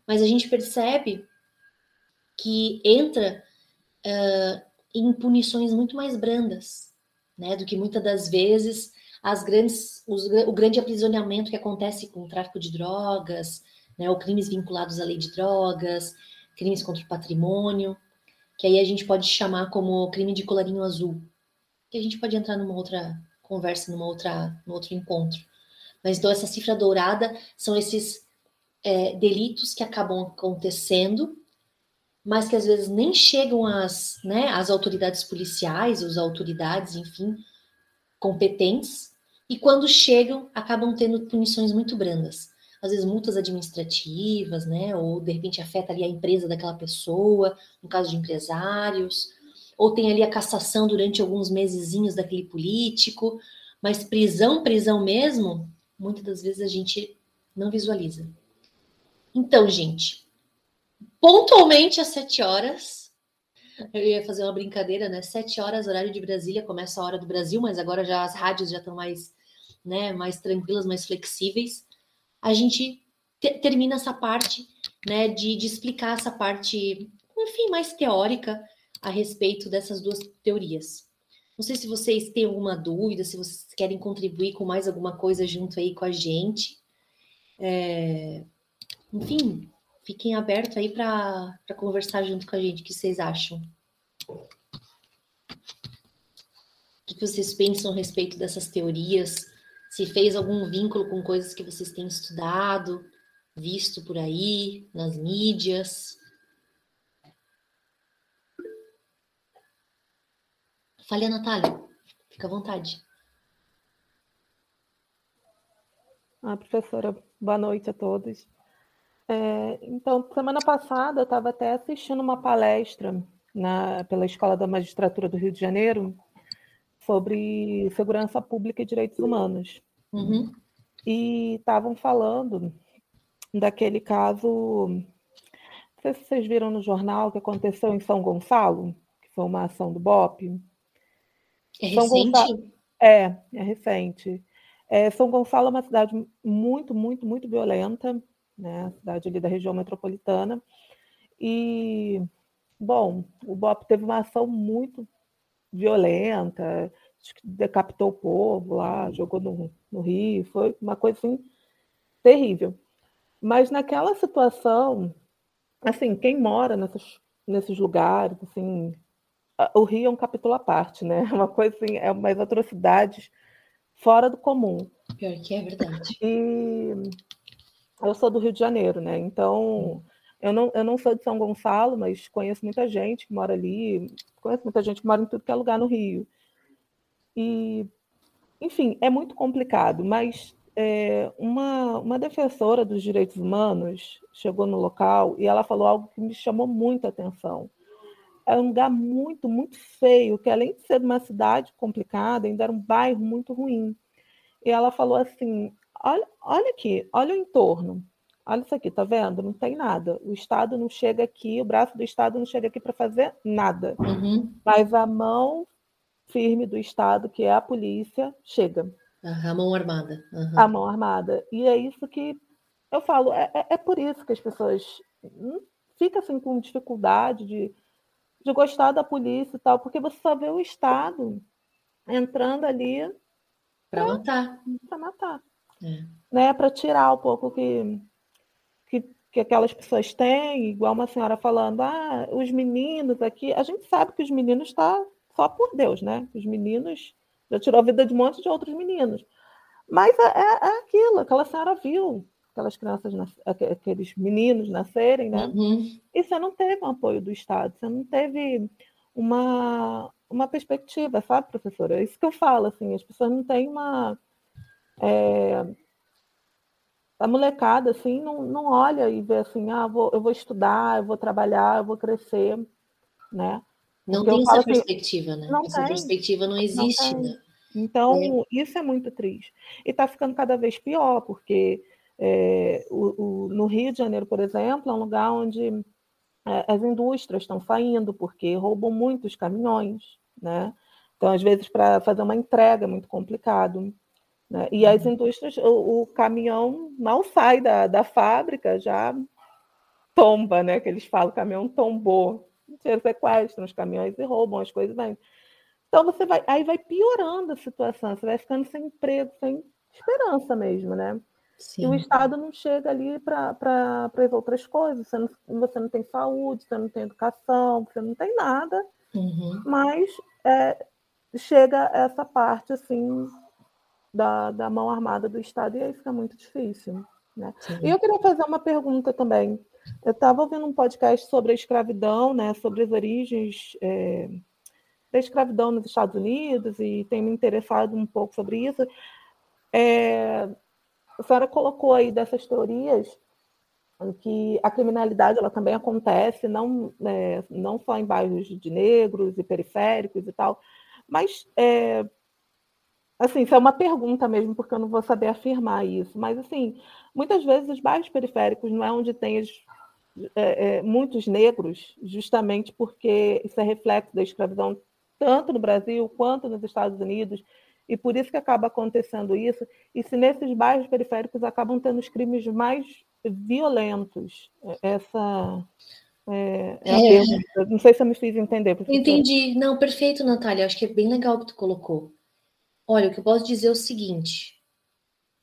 Speaker 1: mas a gente percebe que entra uh, em punições muito mais brandas, né, do que muitas das vezes as grandes, os, o grande aprisionamento que acontece com o tráfico de drogas, né, ou crimes vinculados à lei de drogas, crimes contra o patrimônio, que aí a gente pode chamar como crime de colarinho azul, que a gente pode entrar numa outra conversa, numa outra, num outro encontro. Mas então essa cifra dourada são esses é, delitos que acabam acontecendo, mas que às vezes nem chegam às, né, às autoridades policiais, as autoridades, enfim, competentes e quando chegam acabam tendo punições muito brandas. Às vezes multas administrativas, né? Ou de repente afeta ali a empresa daquela pessoa, no caso de empresários, ou tem ali a cassação durante alguns mesezinhos daquele político, mas prisão, prisão mesmo, muitas das vezes a gente não visualiza. Então, gente, pontualmente às sete horas, eu ia fazer uma brincadeira, né? Sete horas, horário de Brasília, começa a hora do Brasil, mas agora já as rádios já estão mais, né, mais tranquilas, mais flexíveis. A gente te termina essa parte, né, de, de explicar essa parte, enfim, mais teórica a respeito dessas duas teorias. Não sei se vocês têm alguma dúvida, se vocês querem contribuir com mais alguma coisa junto aí com a gente. É... Enfim, fiquem abertos aí para conversar junto com a gente. O que vocês acham? O que vocês pensam a respeito dessas teorias? Se fez algum vínculo com coisas que vocês têm estudado, visto por aí, nas mídias? Fale Natália. Fica à vontade.
Speaker 3: Ah, professora, boa noite a todos. É, então, semana passada eu estava até assistindo uma palestra na, pela Escola da Magistratura do Rio de Janeiro sobre segurança pública e direitos humanos. Uhum. E estavam falando daquele caso, não sei se vocês viram no jornal que aconteceu em São Gonçalo, que foi uma ação do BOP.
Speaker 1: É São recente? Gonçalo...
Speaker 3: É, é recente. É, São Gonçalo é uma cidade muito, muito, muito violenta, né? Cidade ali da região metropolitana. E, bom, o BOP teve uma ação muito violenta, decapitou o povo lá, jogou no, no rio, foi uma coisa assim terrível. Mas naquela situação, assim, quem mora nessas, nesses lugares, assim, o Rio é um capítulo à parte, né? Uma coisa assim, é umas atrocidades fora do comum.
Speaker 1: Pior que é verdade.
Speaker 3: E eu sou do Rio de Janeiro, né? Então, eu não, eu não sou de São Gonçalo, mas conheço muita gente que mora ali, conheço muita gente que mora em tudo que é lugar no Rio. E, enfim, é muito complicado, mas é, uma, uma defensora dos direitos humanos chegou no local e ela falou algo que me chamou muita atenção é um lugar muito, muito feio, que além de ser uma cidade complicada, ainda era um bairro muito ruim. E ela falou assim: olha, olha aqui, olha o entorno. Olha isso aqui, tá vendo? Não tem nada. O Estado não chega aqui, o braço do Estado não chega aqui para fazer nada. Uhum. Mas a mão firme do Estado, que é a polícia, chega.
Speaker 1: A mão armada.
Speaker 3: Uhum. A mão armada. E é isso que eu falo, é, é, é por isso que as pessoas ficam assim, com dificuldade de de gostar da polícia e tal, porque você só vê o Estado entrando ali
Speaker 1: para matar.
Speaker 3: Para matar. É. Né? Para tirar um pouco que, que, que aquelas pessoas têm, igual uma senhora falando, ah, os meninos aqui. A gente sabe que os meninos estão tá só por Deus, né? Os meninos já tirou a vida de um monte de outros meninos. Mas é, é, é aquilo, aquela senhora viu aquelas crianças, aqueles meninos nascerem, né? Uhum. E você não teve um apoio do Estado, você não teve uma, uma perspectiva, sabe, professora? É isso que eu falo, assim, as pessoas não têm uma. É, a molecada, assim, não, não olha e vê assim, ah, vou, eu vou estudar, eu vou trabalhar, eu vou crescer, né?
Speaker 1: Não Porque tem essa assim, perspectiva, né? Essa tem, perspectiva não existe, não né?
Speaker 3: Então, é. isso é muito triste. E está ficando cada vez pior, porque é, o, o, no Rio de Janeiro, por exemplo, é um lugar onde é, as indústrias estão saindo porque roubam muitos caminhões, né? Então, às vezes, para fazer uma entrega é muito complicado. Né? E as uhum. indústrias, o, o, caminhão mal sai da, da fábrica, já tomba, né? Que eles falam, o caminhão tombou. Eles sequestram os caminhões e roubam as coisas. Né? Então, você vai, aí vai piorando a situação, você vai ficando sem emprego, sem esperança mesmo, né? Sim. E o Estado não chega ali para as outras coisas. Você não, você não tem saúde, você não tem educação, você não tem nada. Uhum. Mas é, chega essa parte assim da, da mão armada do Estado e aí fica muito difícil. Né? E eu queria fazer uma pergunta também. Eu estava ouvindo um podcast sobre a escravidão, né, sobre as origens é, da escravidão nos Estados Unidos e tenho me interessado um pouco sobre isso. É, a senhora colocou aí dessas teorias que a criminalidade ela também acontece não, é, não só em bairros de negros e periféricos e tal, mas é, assim, isso é uma pergunta mesmo, porque eu não vou saber afirmar isso, mas assim, muitas vezes os bairros periféricos não é onde tem é, é, muitos negros, justamente porque isso é reflexo da escravidão tanto no Brasil quanto nos Estados Unidos, e por isso que acaba acontecendo isso. E se nesses bairros periféricos acabam tendo os crimes mais violentos, essa é, é é. Não sei se eu me fiz entender.
Speaker 1: Professor. Entendi. Não, perfeito, Natália. Acho que é bem legal o que tu colocou. Olha, o que eu posso dizer é o seguinte: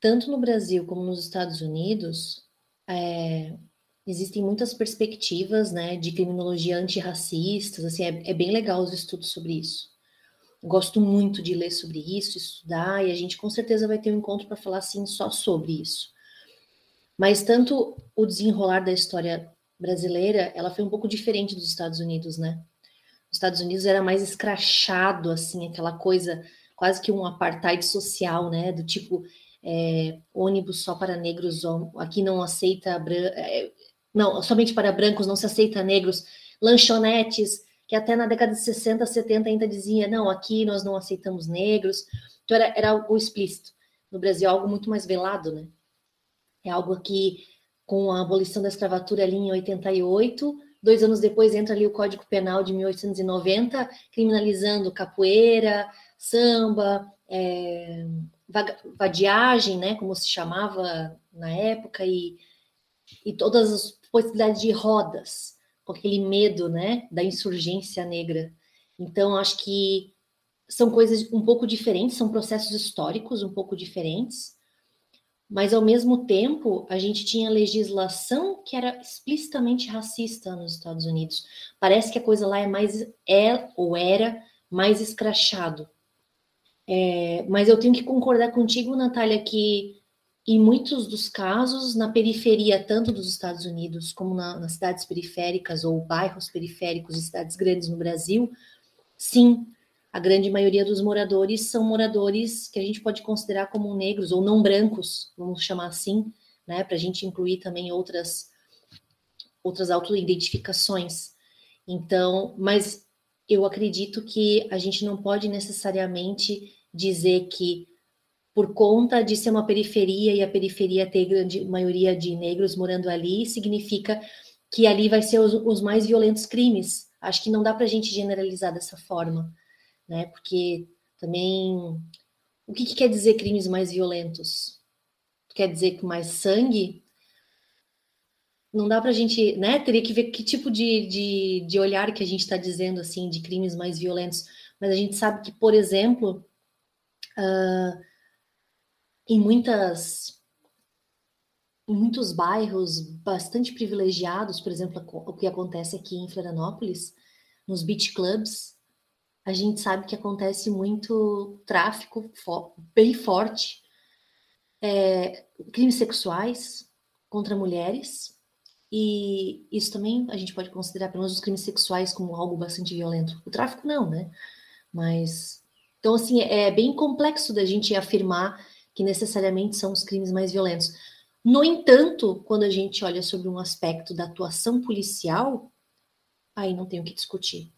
Speaker 1: tanto no Brasil como nos Estados Unidos, é, existem muitas perspectivas né, de criminologia antirracistas. Assim, é, é bem legal os estudos sobre isso. Gosto muito de ler sobre isso, estudar, e a gente com certeza vai ter um encontro para falar assim só sobre isso. Mas tanto o desenrolar da história brasileira, ela foi um pouco diferente dos Estados Unidos, né? Os Estados Unidos era mais escrachado, assim, aquela coisa, quase que um apartheid social, né? Do tipo, é, ônibus só para negros, aqui não aceita, é, não, somente para brancos não se aceita negros, lanchonetes, que até na década de 60, 70 ainda dizia, não, aqui nós não aceitamos negros. Então era, era algo explícito. No Brasil, algo muito mais velado, né? É algo que, com a abolição da escravatura ali em 88, dois anos depois entra ali o Código Penal de 1890, criminalizando capoeira, samba, é, vadiagem, né, como se chamava na época, e, e todas as possibilidades de rodas, com aquele medo, né, da insurgência negra. Então, acho que são coisas um pouco diferentes, são processos históricos um pouco diferentes, mas ao mesmo tempo a gente tinha legislação que era explicitamente racista nos Estados Unidos. Parece que a coisa lá é mais é ou era mais escrachado. É, mas eu tenho que concordar contigo, Natália, que em muitos dos casos, na periferia, tanto dos Estados Unidos como na, nas cidades periféricas ou bairros periféricos e cidades grandes no Brasil, sim, a grande maioria dos moradores são moradores que a gente pode considerar como negros ou não brancos, vamos chamar assim, né, para a gente incluir também outras outras autoidentificações. Então, mas eu acredito que a gente não pode necessariamente dizer que por conta de ser uma periferia e a periferia ter grande maioria de negros morando ali, significa que ali vai ser os, os mais violentos crimes. Acho que não dá para a gente generalizar dessa forma né? Porque também o que, que quer dizer crimes mais violentos? Quer dizer que mais sangue? Não dá para a gente, né? Teria que ver que tipo de, de, de olhar que a gente está dizendo assim de crimes mais violentos. Mas a gente sabe que, por exemplo, uh, em muitas em muitos bairros bastante privilegiados, por exemplo, o que acontece aqui em Florianópolis, nos beach clubs, a gente sabe que acontece muito tráfico bem forte, é, crimes sexuais contra mulheres, e isso também a gente pode considerar, pelo menos, os crimes sexuais como algo bastante violento. O tráfico não, né? Mas. Então, assim, é bem complexo da gente afirmar que necessariamente são os crimes mais violentos. No entanto, quando a gente olha sobre um aspecto da atuação policial, aí não tem o que discutir.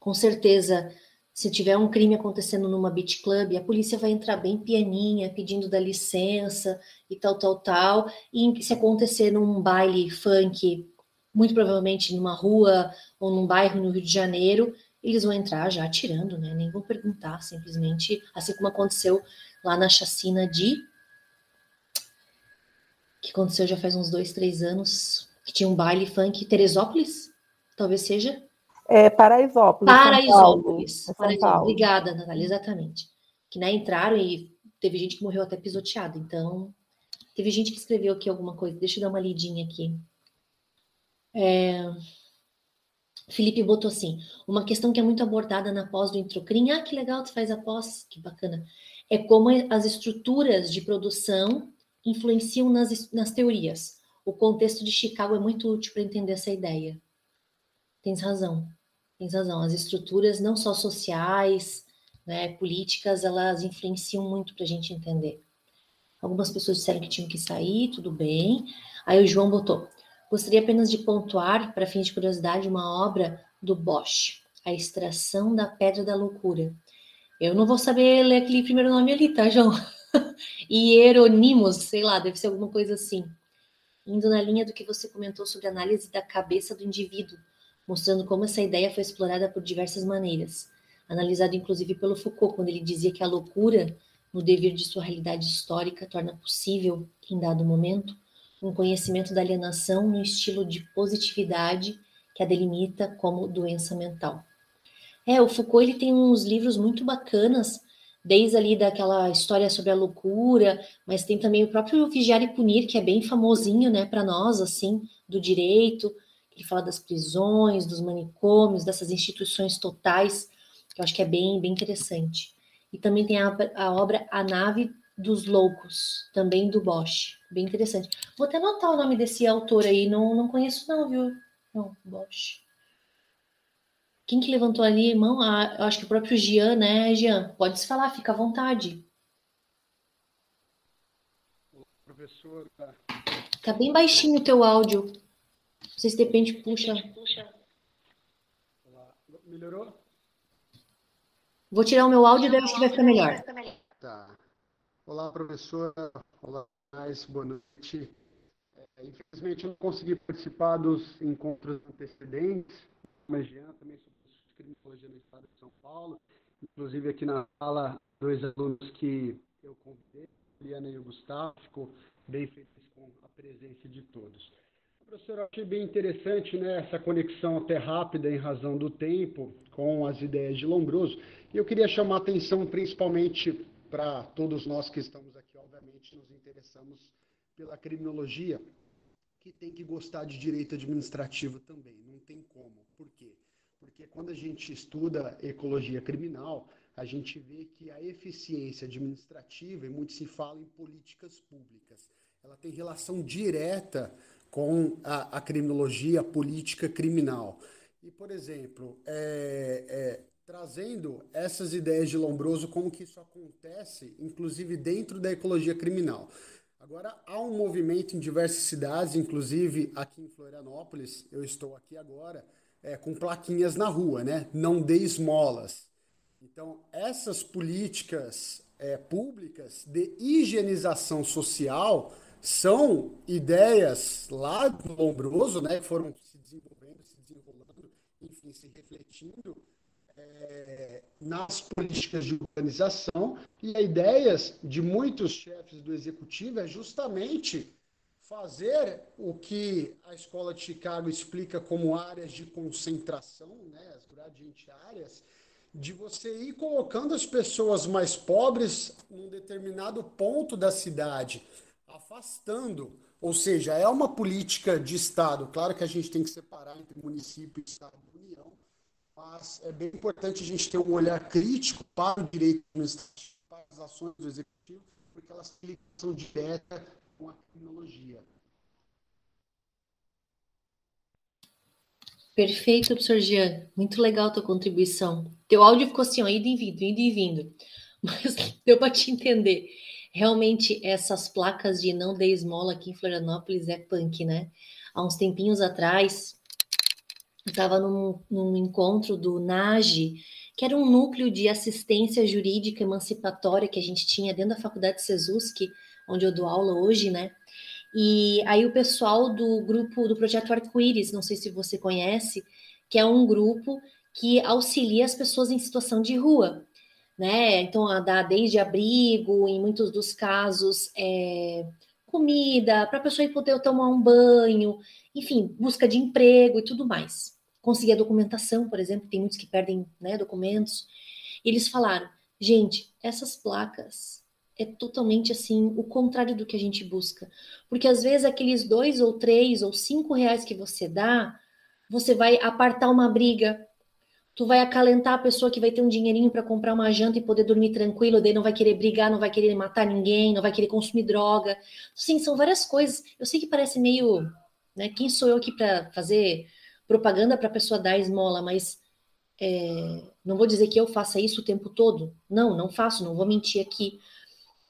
Speaker 1: Com certeza, se tiver um crime acontecendo numa beach club, a polícia vai entrar bem pianinha, pedindo da licença e tal, tal, tal. E se acontecer num baile funk, muito provavelmente numa rua ou num bairro no Rio de Janeiro, eles vão entrar já atirando, né? Nem vão perguntar, simplesmente, assim como aconteceu lá na chacina de. que aconteceu já faz uns dois, três anos, que tinha um baile funk Teresópolis, talvez seja.
Speaker 3: É, Paraisópolis.
Speaker 1: Paraisópolis. São Paraisópolis. Paulo. Obrigada, Natália, exatamente. Que né, entraram e teve gente que morreu até pisoteada. Então, teve gente que escreveu aqui alguma coisa. Deixa eu dar uma lidinha aqui. É... Felipe botou assim: uma questão que é muito abordada na pós do Introcrim. Ah, que legal, tu faz a pós, que bacana. É como as estruturas de produção influenciam nas, nas teorias. O contexto de Chicago é muito útil para entender essa ideia. Tens razão. Tem razão. As estruturas, não só sociais, né, políticas, elas influenciam muito para a gente entender. Algumas pessoas disseram que tinham que sair, tudo bem. Aí o João botou: gostaria apenas de pontuar, para fins de curiosidade, uma obra do Bosch, A Extração da Pedra da Loucura. Eu não vou saber ler aquele primeiro nome ali, tá, João? Hieronimos, sei lá, deve ser alguma coisa assim. Indo na linha do que você comentou sobre a análise da cabeça do indivíduo, mostrando como essa ideia foi explorada por diversas maneiras. Analisado inclusive pelo Foucault, quando ele dizia que a loucura, no dever de sua realidade histórica, torna possível, em dado momento, um conhecimento da alienação no estilo de positividade que a delimita como doença mental. É, o Foucault ele tem uns livros muito bacanas, desde ali daquela história sobre a loucura, mas tem também o próprio Vigiar e Punir, que é bem famosinho, né, para nós, assim, do direito. Ele fala das prisões, dos manicômios, dessas instituições totais, que eu acho que é bem, bem interessante. E também tem a, a obra A Nave dos Loucos, também do Bosch, bem interessante. Vou até anotar o nome desse autor aí, não, não conheço não, viu? Não, Bosch. Quem que levantou ali, irmão? Ah, eu acho que o próprio Gian, né, Gian? Pode se falar, fica à vontade. Professor. Tá bem baixinho o teu áudio. Não sei se de repente puxa.
Speaker 4: Melhorou?
Speaker 1: Vou tirar o meu áudio e daí acho que vai ficar melhor.
Speaker 4: Tá. Olá, professora. Olá, boa noite. É, infelizmente, eu não consegui participar dos encontros antecedentes, mas Jean também sou criminologia no estado de São Paulo. Inclusive aqui na sala, dois alunos que eu convidei, Liana e o Gustavo, ficou bem feliz com a presença de todos. Professor, achei bem interessante né, essa conexão até rápida em razão do tempo com as ideias de Lombroso. E eu queria chamar a atenção principalmente para todos nós que estamos aqui, nos interessamos pela criminologia, que tem que gostar de direito administrativo também, não tem como. Por quê? Porque quando a gente estuda ecologia criminal, a gente vê que a eficiência administrativa, e muito se fala em políticas públicas, ela tem relação direta com a, a criminologia, a política criminal. E, por exemplo, é, é, trazendo essas ideias de Lombroso, como que isso acontece, inclusive dentro da ecologia criminal. Agora, há um movimento em diversas cidades, inclusive aqui em Florianópolis, eu estou aqui agora, é, com plaquinhas na rua, né? Não dê esmolas. Então, essas políticas é, públicas de higienização social são ideias lá do Lombroso, né? Que foram se desenvolvendo, se desenrolando, enfim, se refletindo é, nas políticas de organização e a ideias de muitos chefes do executivo é justamente fazer o que a escola de Chicago explica como áreas de concentração, né, as gradiente áreas, de você ir colocando as pessoas mais pobres num determinado ponto da cidade, afastando. Ou seja, é uma política de Estado. Claro que a gente tem que separar entre município, Estado e União, mas é bem importante a gente ter um olhar crítico para o direito administrativo, para as ações do executivo, porque elas têm ligação direta com a tecnologia.
Speaker 1: Perfeito, professor Jean. Muito legal a tua contribuição. Teu áudio ficou assim, ó, indo e vindo, indo e vindo. Mas deu para te entender. Realmente, essas placas de não dê esmola aqui em Florianópolis é punk, né? Há uns tempinhos atrás, estava num, num encontro do NAGE, que era um núcleo de assistência jurídica emancipatória que a gente tinha dentro da Faculdade Sesuski, onde eu dou aula hoje, né? E aí o pessoal do grupo do projeto Arco-Íris, não sei se você conhece, que é um grupo que auxilia as pessoas em situação de rua, né? Então, dá desde abrigo, em muitos dos casos, é, comida, para a pessoa poder tomar um banho, enfim, busca de emprego e tudo mais. Conseguir a documentação, por exemplo, tem muitos que perdem né, documentos. Eles falaram, gente, essas placas é totalmente assim o contrário do que a gente busca. Porque às vezes aqueles dois ou três ou cinco reais que você dá, você vai apartar uma briga, tu vai acalentar a pessoa que vai ter um dinheirinho para comprar uma janta e poder dormir tranquilo, daí não vai querer brigar, não vai querer matar ninguém, não vai querer consumir droga. Sim, são várias coisas. Eu sei que parece meio, né, quem sou eu aqui para fazer propaganda para a pessoa dar esmola, mas é, não vou dizer que eu faça isso o tempo todo. Não, não faço, não vou mentir aqui.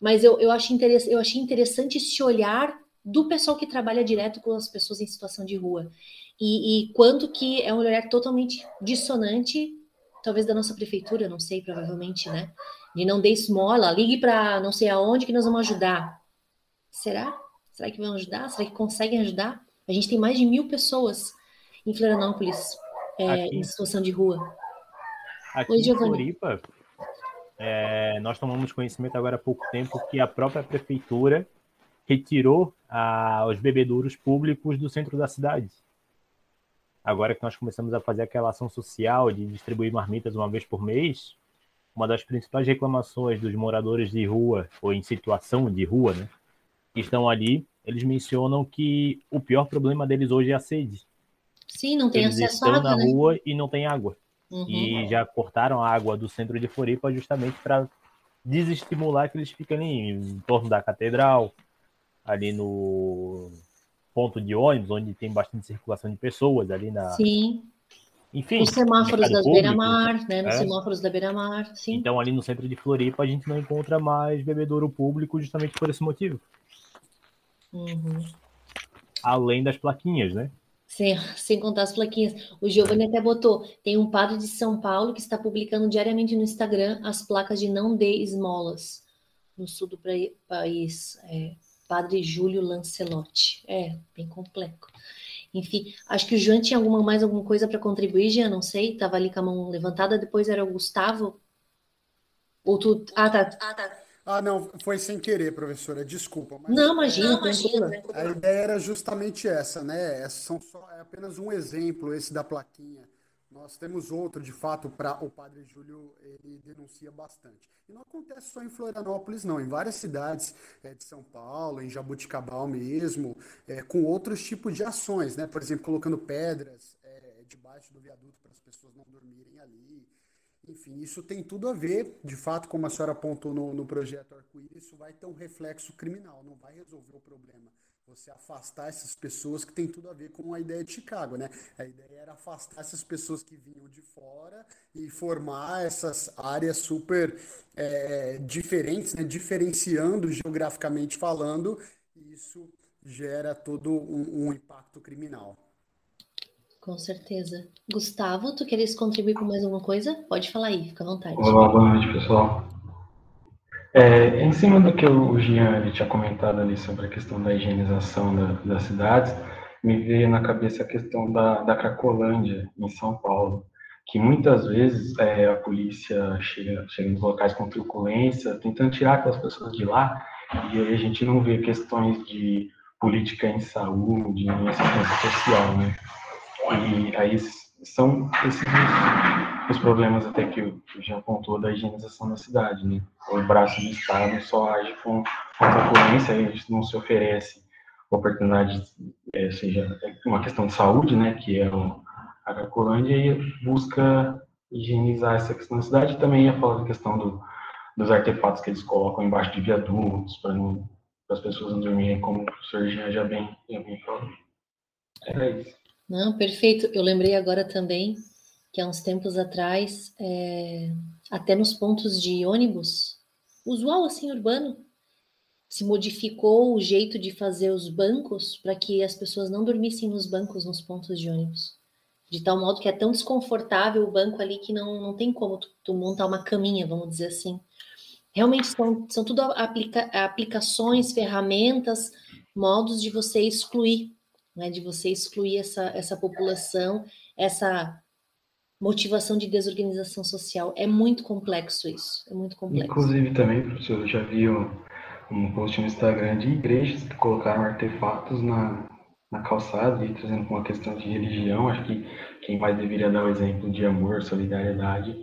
Speaker 1: Mas eu, eu, acho eu achei interessante esse olhar do pessoal que trabalha direto com as pessoas em situação de rua. E, e quanto que é um olhar totalmente dissonante, talvez da nossa prefeitura, não sei, provavelmente, né? De não dê esmola, ligue para não sei aonde que nós vamos ajudar. Será? Será que vão ajudar? Será que conseguem ajudar? A gente tem mais de mil pessoas em Florianópolis é, em situação de rua.
Speaker 2: Aqui Oi, em Floripa, é, nós tomamos conhecimento agora há pouco tempo que a própria prefeitura retirou ah, os bebedouros públicos do centro da cidade. Agora que nós começamos a fazer aquela ação social de distribuir marmitas uma vez por mês, uma das principais reclamações dos moradores de rua, ou em situação de rua, né, que estão ali, eles mencionam que o pior problema deles hoje é a sede.
Speaker 1: Sim, não tem
Speaker 2: eles
Speaker 1: acesso
Speaker 2: estão à água, na né? rua e não tem água. Uhum. E já cortaram a água do centro de Floripa justamente para desestimular que eles fiquem ali em torno da catedral, ali no ponto de ônibus, onde tem bastante circulação de pessoas, ali na.
Speaker 1: Sim.
Speaker 2: Enfim.
Speaker 1: Os semáforos da beira-mar, né? Nos é. semáforos da beira-mar, sim.
Speaker 2: Então, ali no centro de Floripa, a gente não encontra mais bebedouro público justamente por esse motivo.
Speaker 1: Uhum.
Speaker 2: Além das plaquinhas, né?
Speaker 1: Sem, sem contar as plaquinhas. O Giovanni até botou: tem um padre de São Paulo que está publicando diariamente no Instagram as placas de não dê esmolas no sul do país. É, padre Júlio Lancelotti. É, bem complexo. Enfim, acho que o João tinha alguma, mais alguma coisa para contribuir, Jean, não sei. Estava ali com a mão levantada, depois era o Gustavo. Ou tu. Ah, tá. Ah, tá.
Speaker 4: Ah, não, foi sem querer, professora, desculpa.
Speaker 1: Mas... Não, imagina, não, imagina.
Speaker 4: A ideia era justamente essa, né? É, são só, é apenas um exemplo esse da plaquinha. Nós temos outro, de fato, para o Padre Júlio, ele denuncia bastante. E não acontece só em Florianópolis, não. Em várias cidades é, de São Paulo, em Jabuticabal mesmo, é, com outros tipos de ações, né? Por exemplo, colocando pedras é, debaixo do viaduto para as pessoas não dormirem ali. Enfim, isso tem tudo a ver, de fato, como a senhora apontou no, no projeto Arco-Íris, isso vai ter um reflexo criminal, não vai resolver o problema. Você afastar essas pessoas que tem tudo a ver com a ideia de Chicago, né? A ideia era afastar essas pessoas que vinham de fora e formar essas áreas super é, diferentes, né? diferenciando geograficamente falando, e isso gera todo um, um impacto criminal.
Speaker 1: Com certeza. Gustavo, tu queres contribuir com mais alguma coisa? Pode falar aí, fica à vontade.
Speaker 5: Olá, boa noite, pessoal. É, em cima do que o Jean tinha comentado ali sobre a questão da higienização da, das cidades, me veio na cabeça a questão da, da Cracolândia, em São Paulo, que muitas vezes é, a polícia chega, chega nos locais com truculência, tentando tirar aquelas pessoas de lá, e aí a gente não vê questões de política em saúde, em assistência social, né? E aí são esses os, problemas até que o Jean apontou da higienização da cidade, né? O braço do Estado só age com, com concorrência, aí não se oferece oportunidade, é, seja uma questão de saúde, né, que é o, a Cracolândia, e busca higienizar essa questão da cidade. Também ia falar da questão do, dos artefatos que eles colocam embaixo de viadutos, para as pessoas não dormirem, como o Jean já bem, já bem falou. Era isso.
Speaker 1: Não, perfeito. Eu lembrei agora também que há uns tempos atrás, é, até nos pontos de ônibus, usual assim, urbano, se modificou o jeito de fazer os bancos para que as pessoas não dormissem nos bancos nos pontos de ônibus. De tal modo que é tão desconfortável o banco ali que não, não tem como tu, tu montar uma caminha, vamos dizer assim. Realmente são, são tudo aplica, aplicações, ferramentas, modos de você excluir né, de você excluir essa, essa população, essa motivação de desorganização social. É muito complexo isso, é muito complexo.
Speaker 5: Inclusive também, professor, eu já vi um, um post no Instagram de igrejas que colocaram artefatos na, na calçada e trazendo com uma questão de religião. Acho que quem mais deveria dar o exemplo de amor, solidariedade,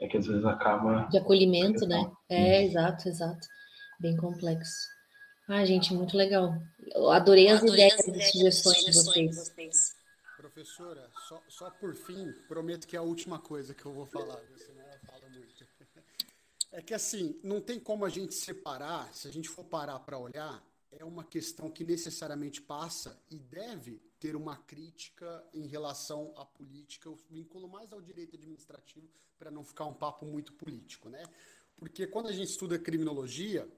Speaker 5: é que às vezes acaba...
Speaker 1: De acolhimento, né? É, exato, exato. Bem complexo. Ah, gente, muito legal. Eu adorei as adorei ideias e sugestões, sugestões de vocês.
Speaker 4: Professora, só, só por fim, prometo que é a última coisa que eu vou falar, senão ela fala muito. É que assim, não tem como a gente separar, se a gente for parar para olhar, é uma questão que necessariamente passa e deve ter uma crítica em relação à política. Eu vinculo mais ao direito administrativo para não ficar um papo muito político, né? Porque quando a gente estuda criminologia,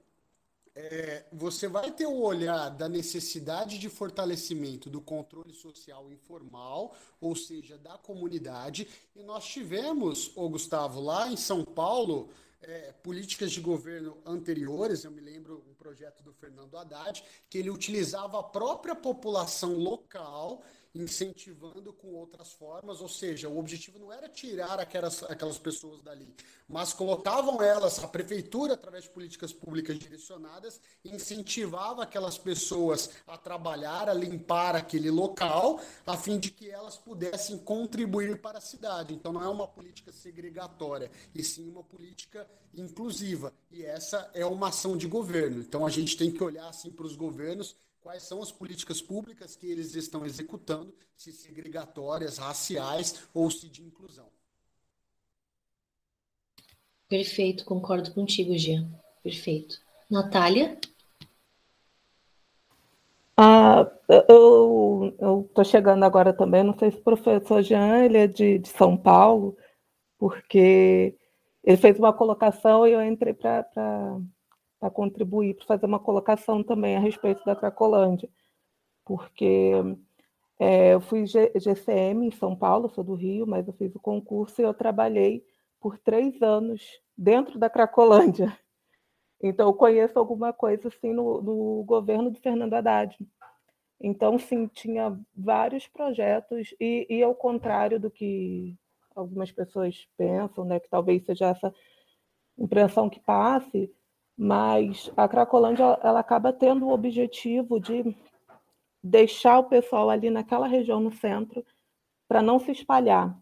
Speaker 4: é, você vai ter o olhar da necessidade de fortalecimento do controle social informal, ou seja, da comunidade. E nós tivemos, o Gustavo, lá em São Paulo, é, políticas de governo anteriores, eu me lembro um projeto do Fernando Haddad, que ele utilizava a própria população local incentivando com outras formas, ou seja, o objetivo não era tirar aquelas, aquelas pessoas dali, mas colocavam elas, a prefeitura, através de políticas públicas direcionadas, incentivava aquelas pessoas a trabalhar, a limpar aquele local, a fim de que elas pudessem contribuir para a cidade. Então não é uma política segregatória, e sim uma política inclusiva. E essa é uma ação de governo. Então a gente tem que olhar assim para os governos quais são as políticas públicas que eles estão executando, se segregatórias, raciais ou se de inclusão.
Speaker 1: Perfeito, concordo contigo, Jean. Perfeito. Natália?
Speaker 3: Ah, eu estou chegando agora também, não sei se o professor Jean ele é de, de São Paulo, porque ele fez uma colocação e eu entrei para para contribuir, para fazer uma colocação também a respeito da Cracolândia, porque é, eu fui GCM em São Paulo, sou do Rio, mas eu fiz o concurso e eu trabalhei por três anos dentro da Cracolândia. Então, eu conheço alguma coisa assim no, no governo do Fernando Haddad. Então, sim, tinha vários projetos, e, e ao contrário do que algumas pessoas pensam, né, que talvez seja essa impressão que passe, mas a Cracolândia ela acaba tendo o objetivo de deixar o pessoal ali naquela região no centro para não se espalhar.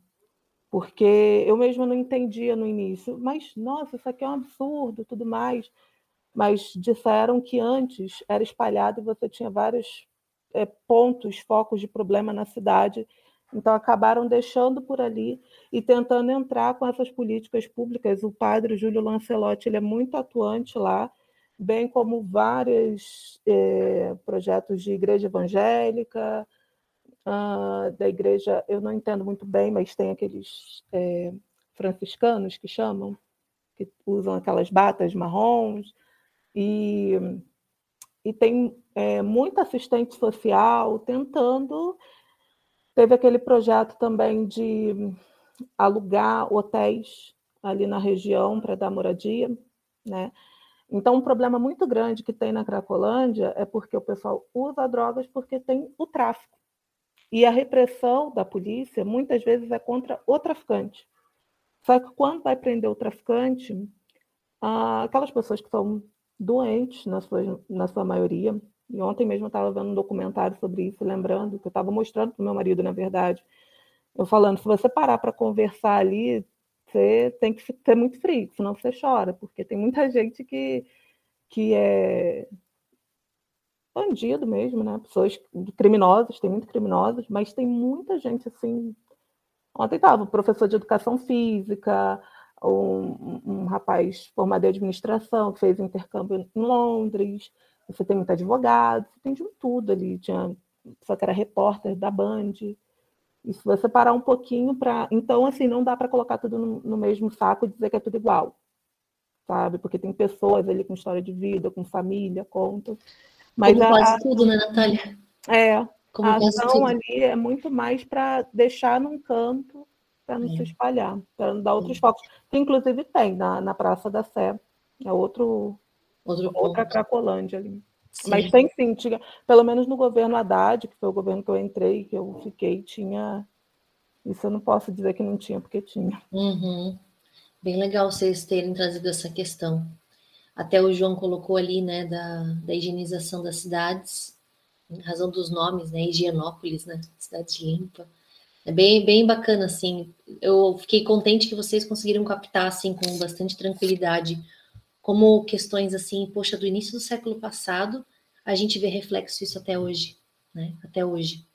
Speaker 3: Porque eu mesmo não entendia no início, mas nossa, isso aqui é um absurdo, tudo mais. Mas disseram que antes era espalhado e você tinha vários é, pontos, focos de problema na cidade então, acabaram deixando por ali e tentando entrar com essas políticas públicas. O padre Júlio Lancelotti ele é muito atuante lá, bem como vários é, projetos de igreja evangélica, uh, da igreja, eu não entendo muito bem, mas tem aqueles é, franciscanos que chamam, que usam aquelas batas marrons, e, e tem é, muito assistente social tentando Teve aquele projeto também de alugar hotéis ali na região para dar moradia, né? Então, um problema muito grande que tem na Cracolândia é porque o pessoal usa drogas porque tem o tráfico. E a repressão da polícia muitas vezes é contra o traficante. Só que quando vai prender o traficante, aquelas pessoas que são doentes, na sua, na sua maioria, e ontem mesmo eu estava vendo um documentário sobre isso, lembrando, que eu estava mostrando para o meu marido, na verdade. Eu falando, se você parar para conversar ali, você tem que ser muito frio, senão você chora, porque tem muita gente que, que é bandido mesmo, né? Pessoas criminosas, tem muito criminosos, mas tem muita gente assim. Ontem estava um professor de educação física, um, um rapaz formado em administração que fez intercâmbio em Londres, você tem muito advogado, você tem de tudo ali. Tinha só que era repórter da Band. E se você parar um pouquinho para. Então, assim, não dá para colocar tudo no, no, mesmo saco e dizer que é tudo igual. Sabe? Porque tem pessoas ali com história de vida, com família, conta.
Speaker 1: Mas Como a, quase tudo, né, Natália?
Speaker 3: É. Como a ação ali é muito mais para deixar num canto para não é. se espalhar, para não dar outros é. focos. Que inclusive tem na, na Praça da Sé. É outro, Outro outra. Cracolândia ali. Sim. Mas tem sim, tinha, pelo menos no governo Haddad, que foi o governo que eu entrei, que eu fiquei, tinha. Isso eu não posso dizer que não tinha, porque tinha.
Speaker 1: Uhum. Bem legal vocês terem trazido essa questão. Até o João colocou ali, né, da, da higienização das cidades, em razão dos nomes, né, Higienópolis, né, cidade limpa. É bem, bem bacana, assim. Eu fiquei contente que vocês conseguiram captar, assim, com bastante tranquilidade como questões assim, poxa, do início do século passado, a gente vê reflexo isso até hoje, né? Até hoje.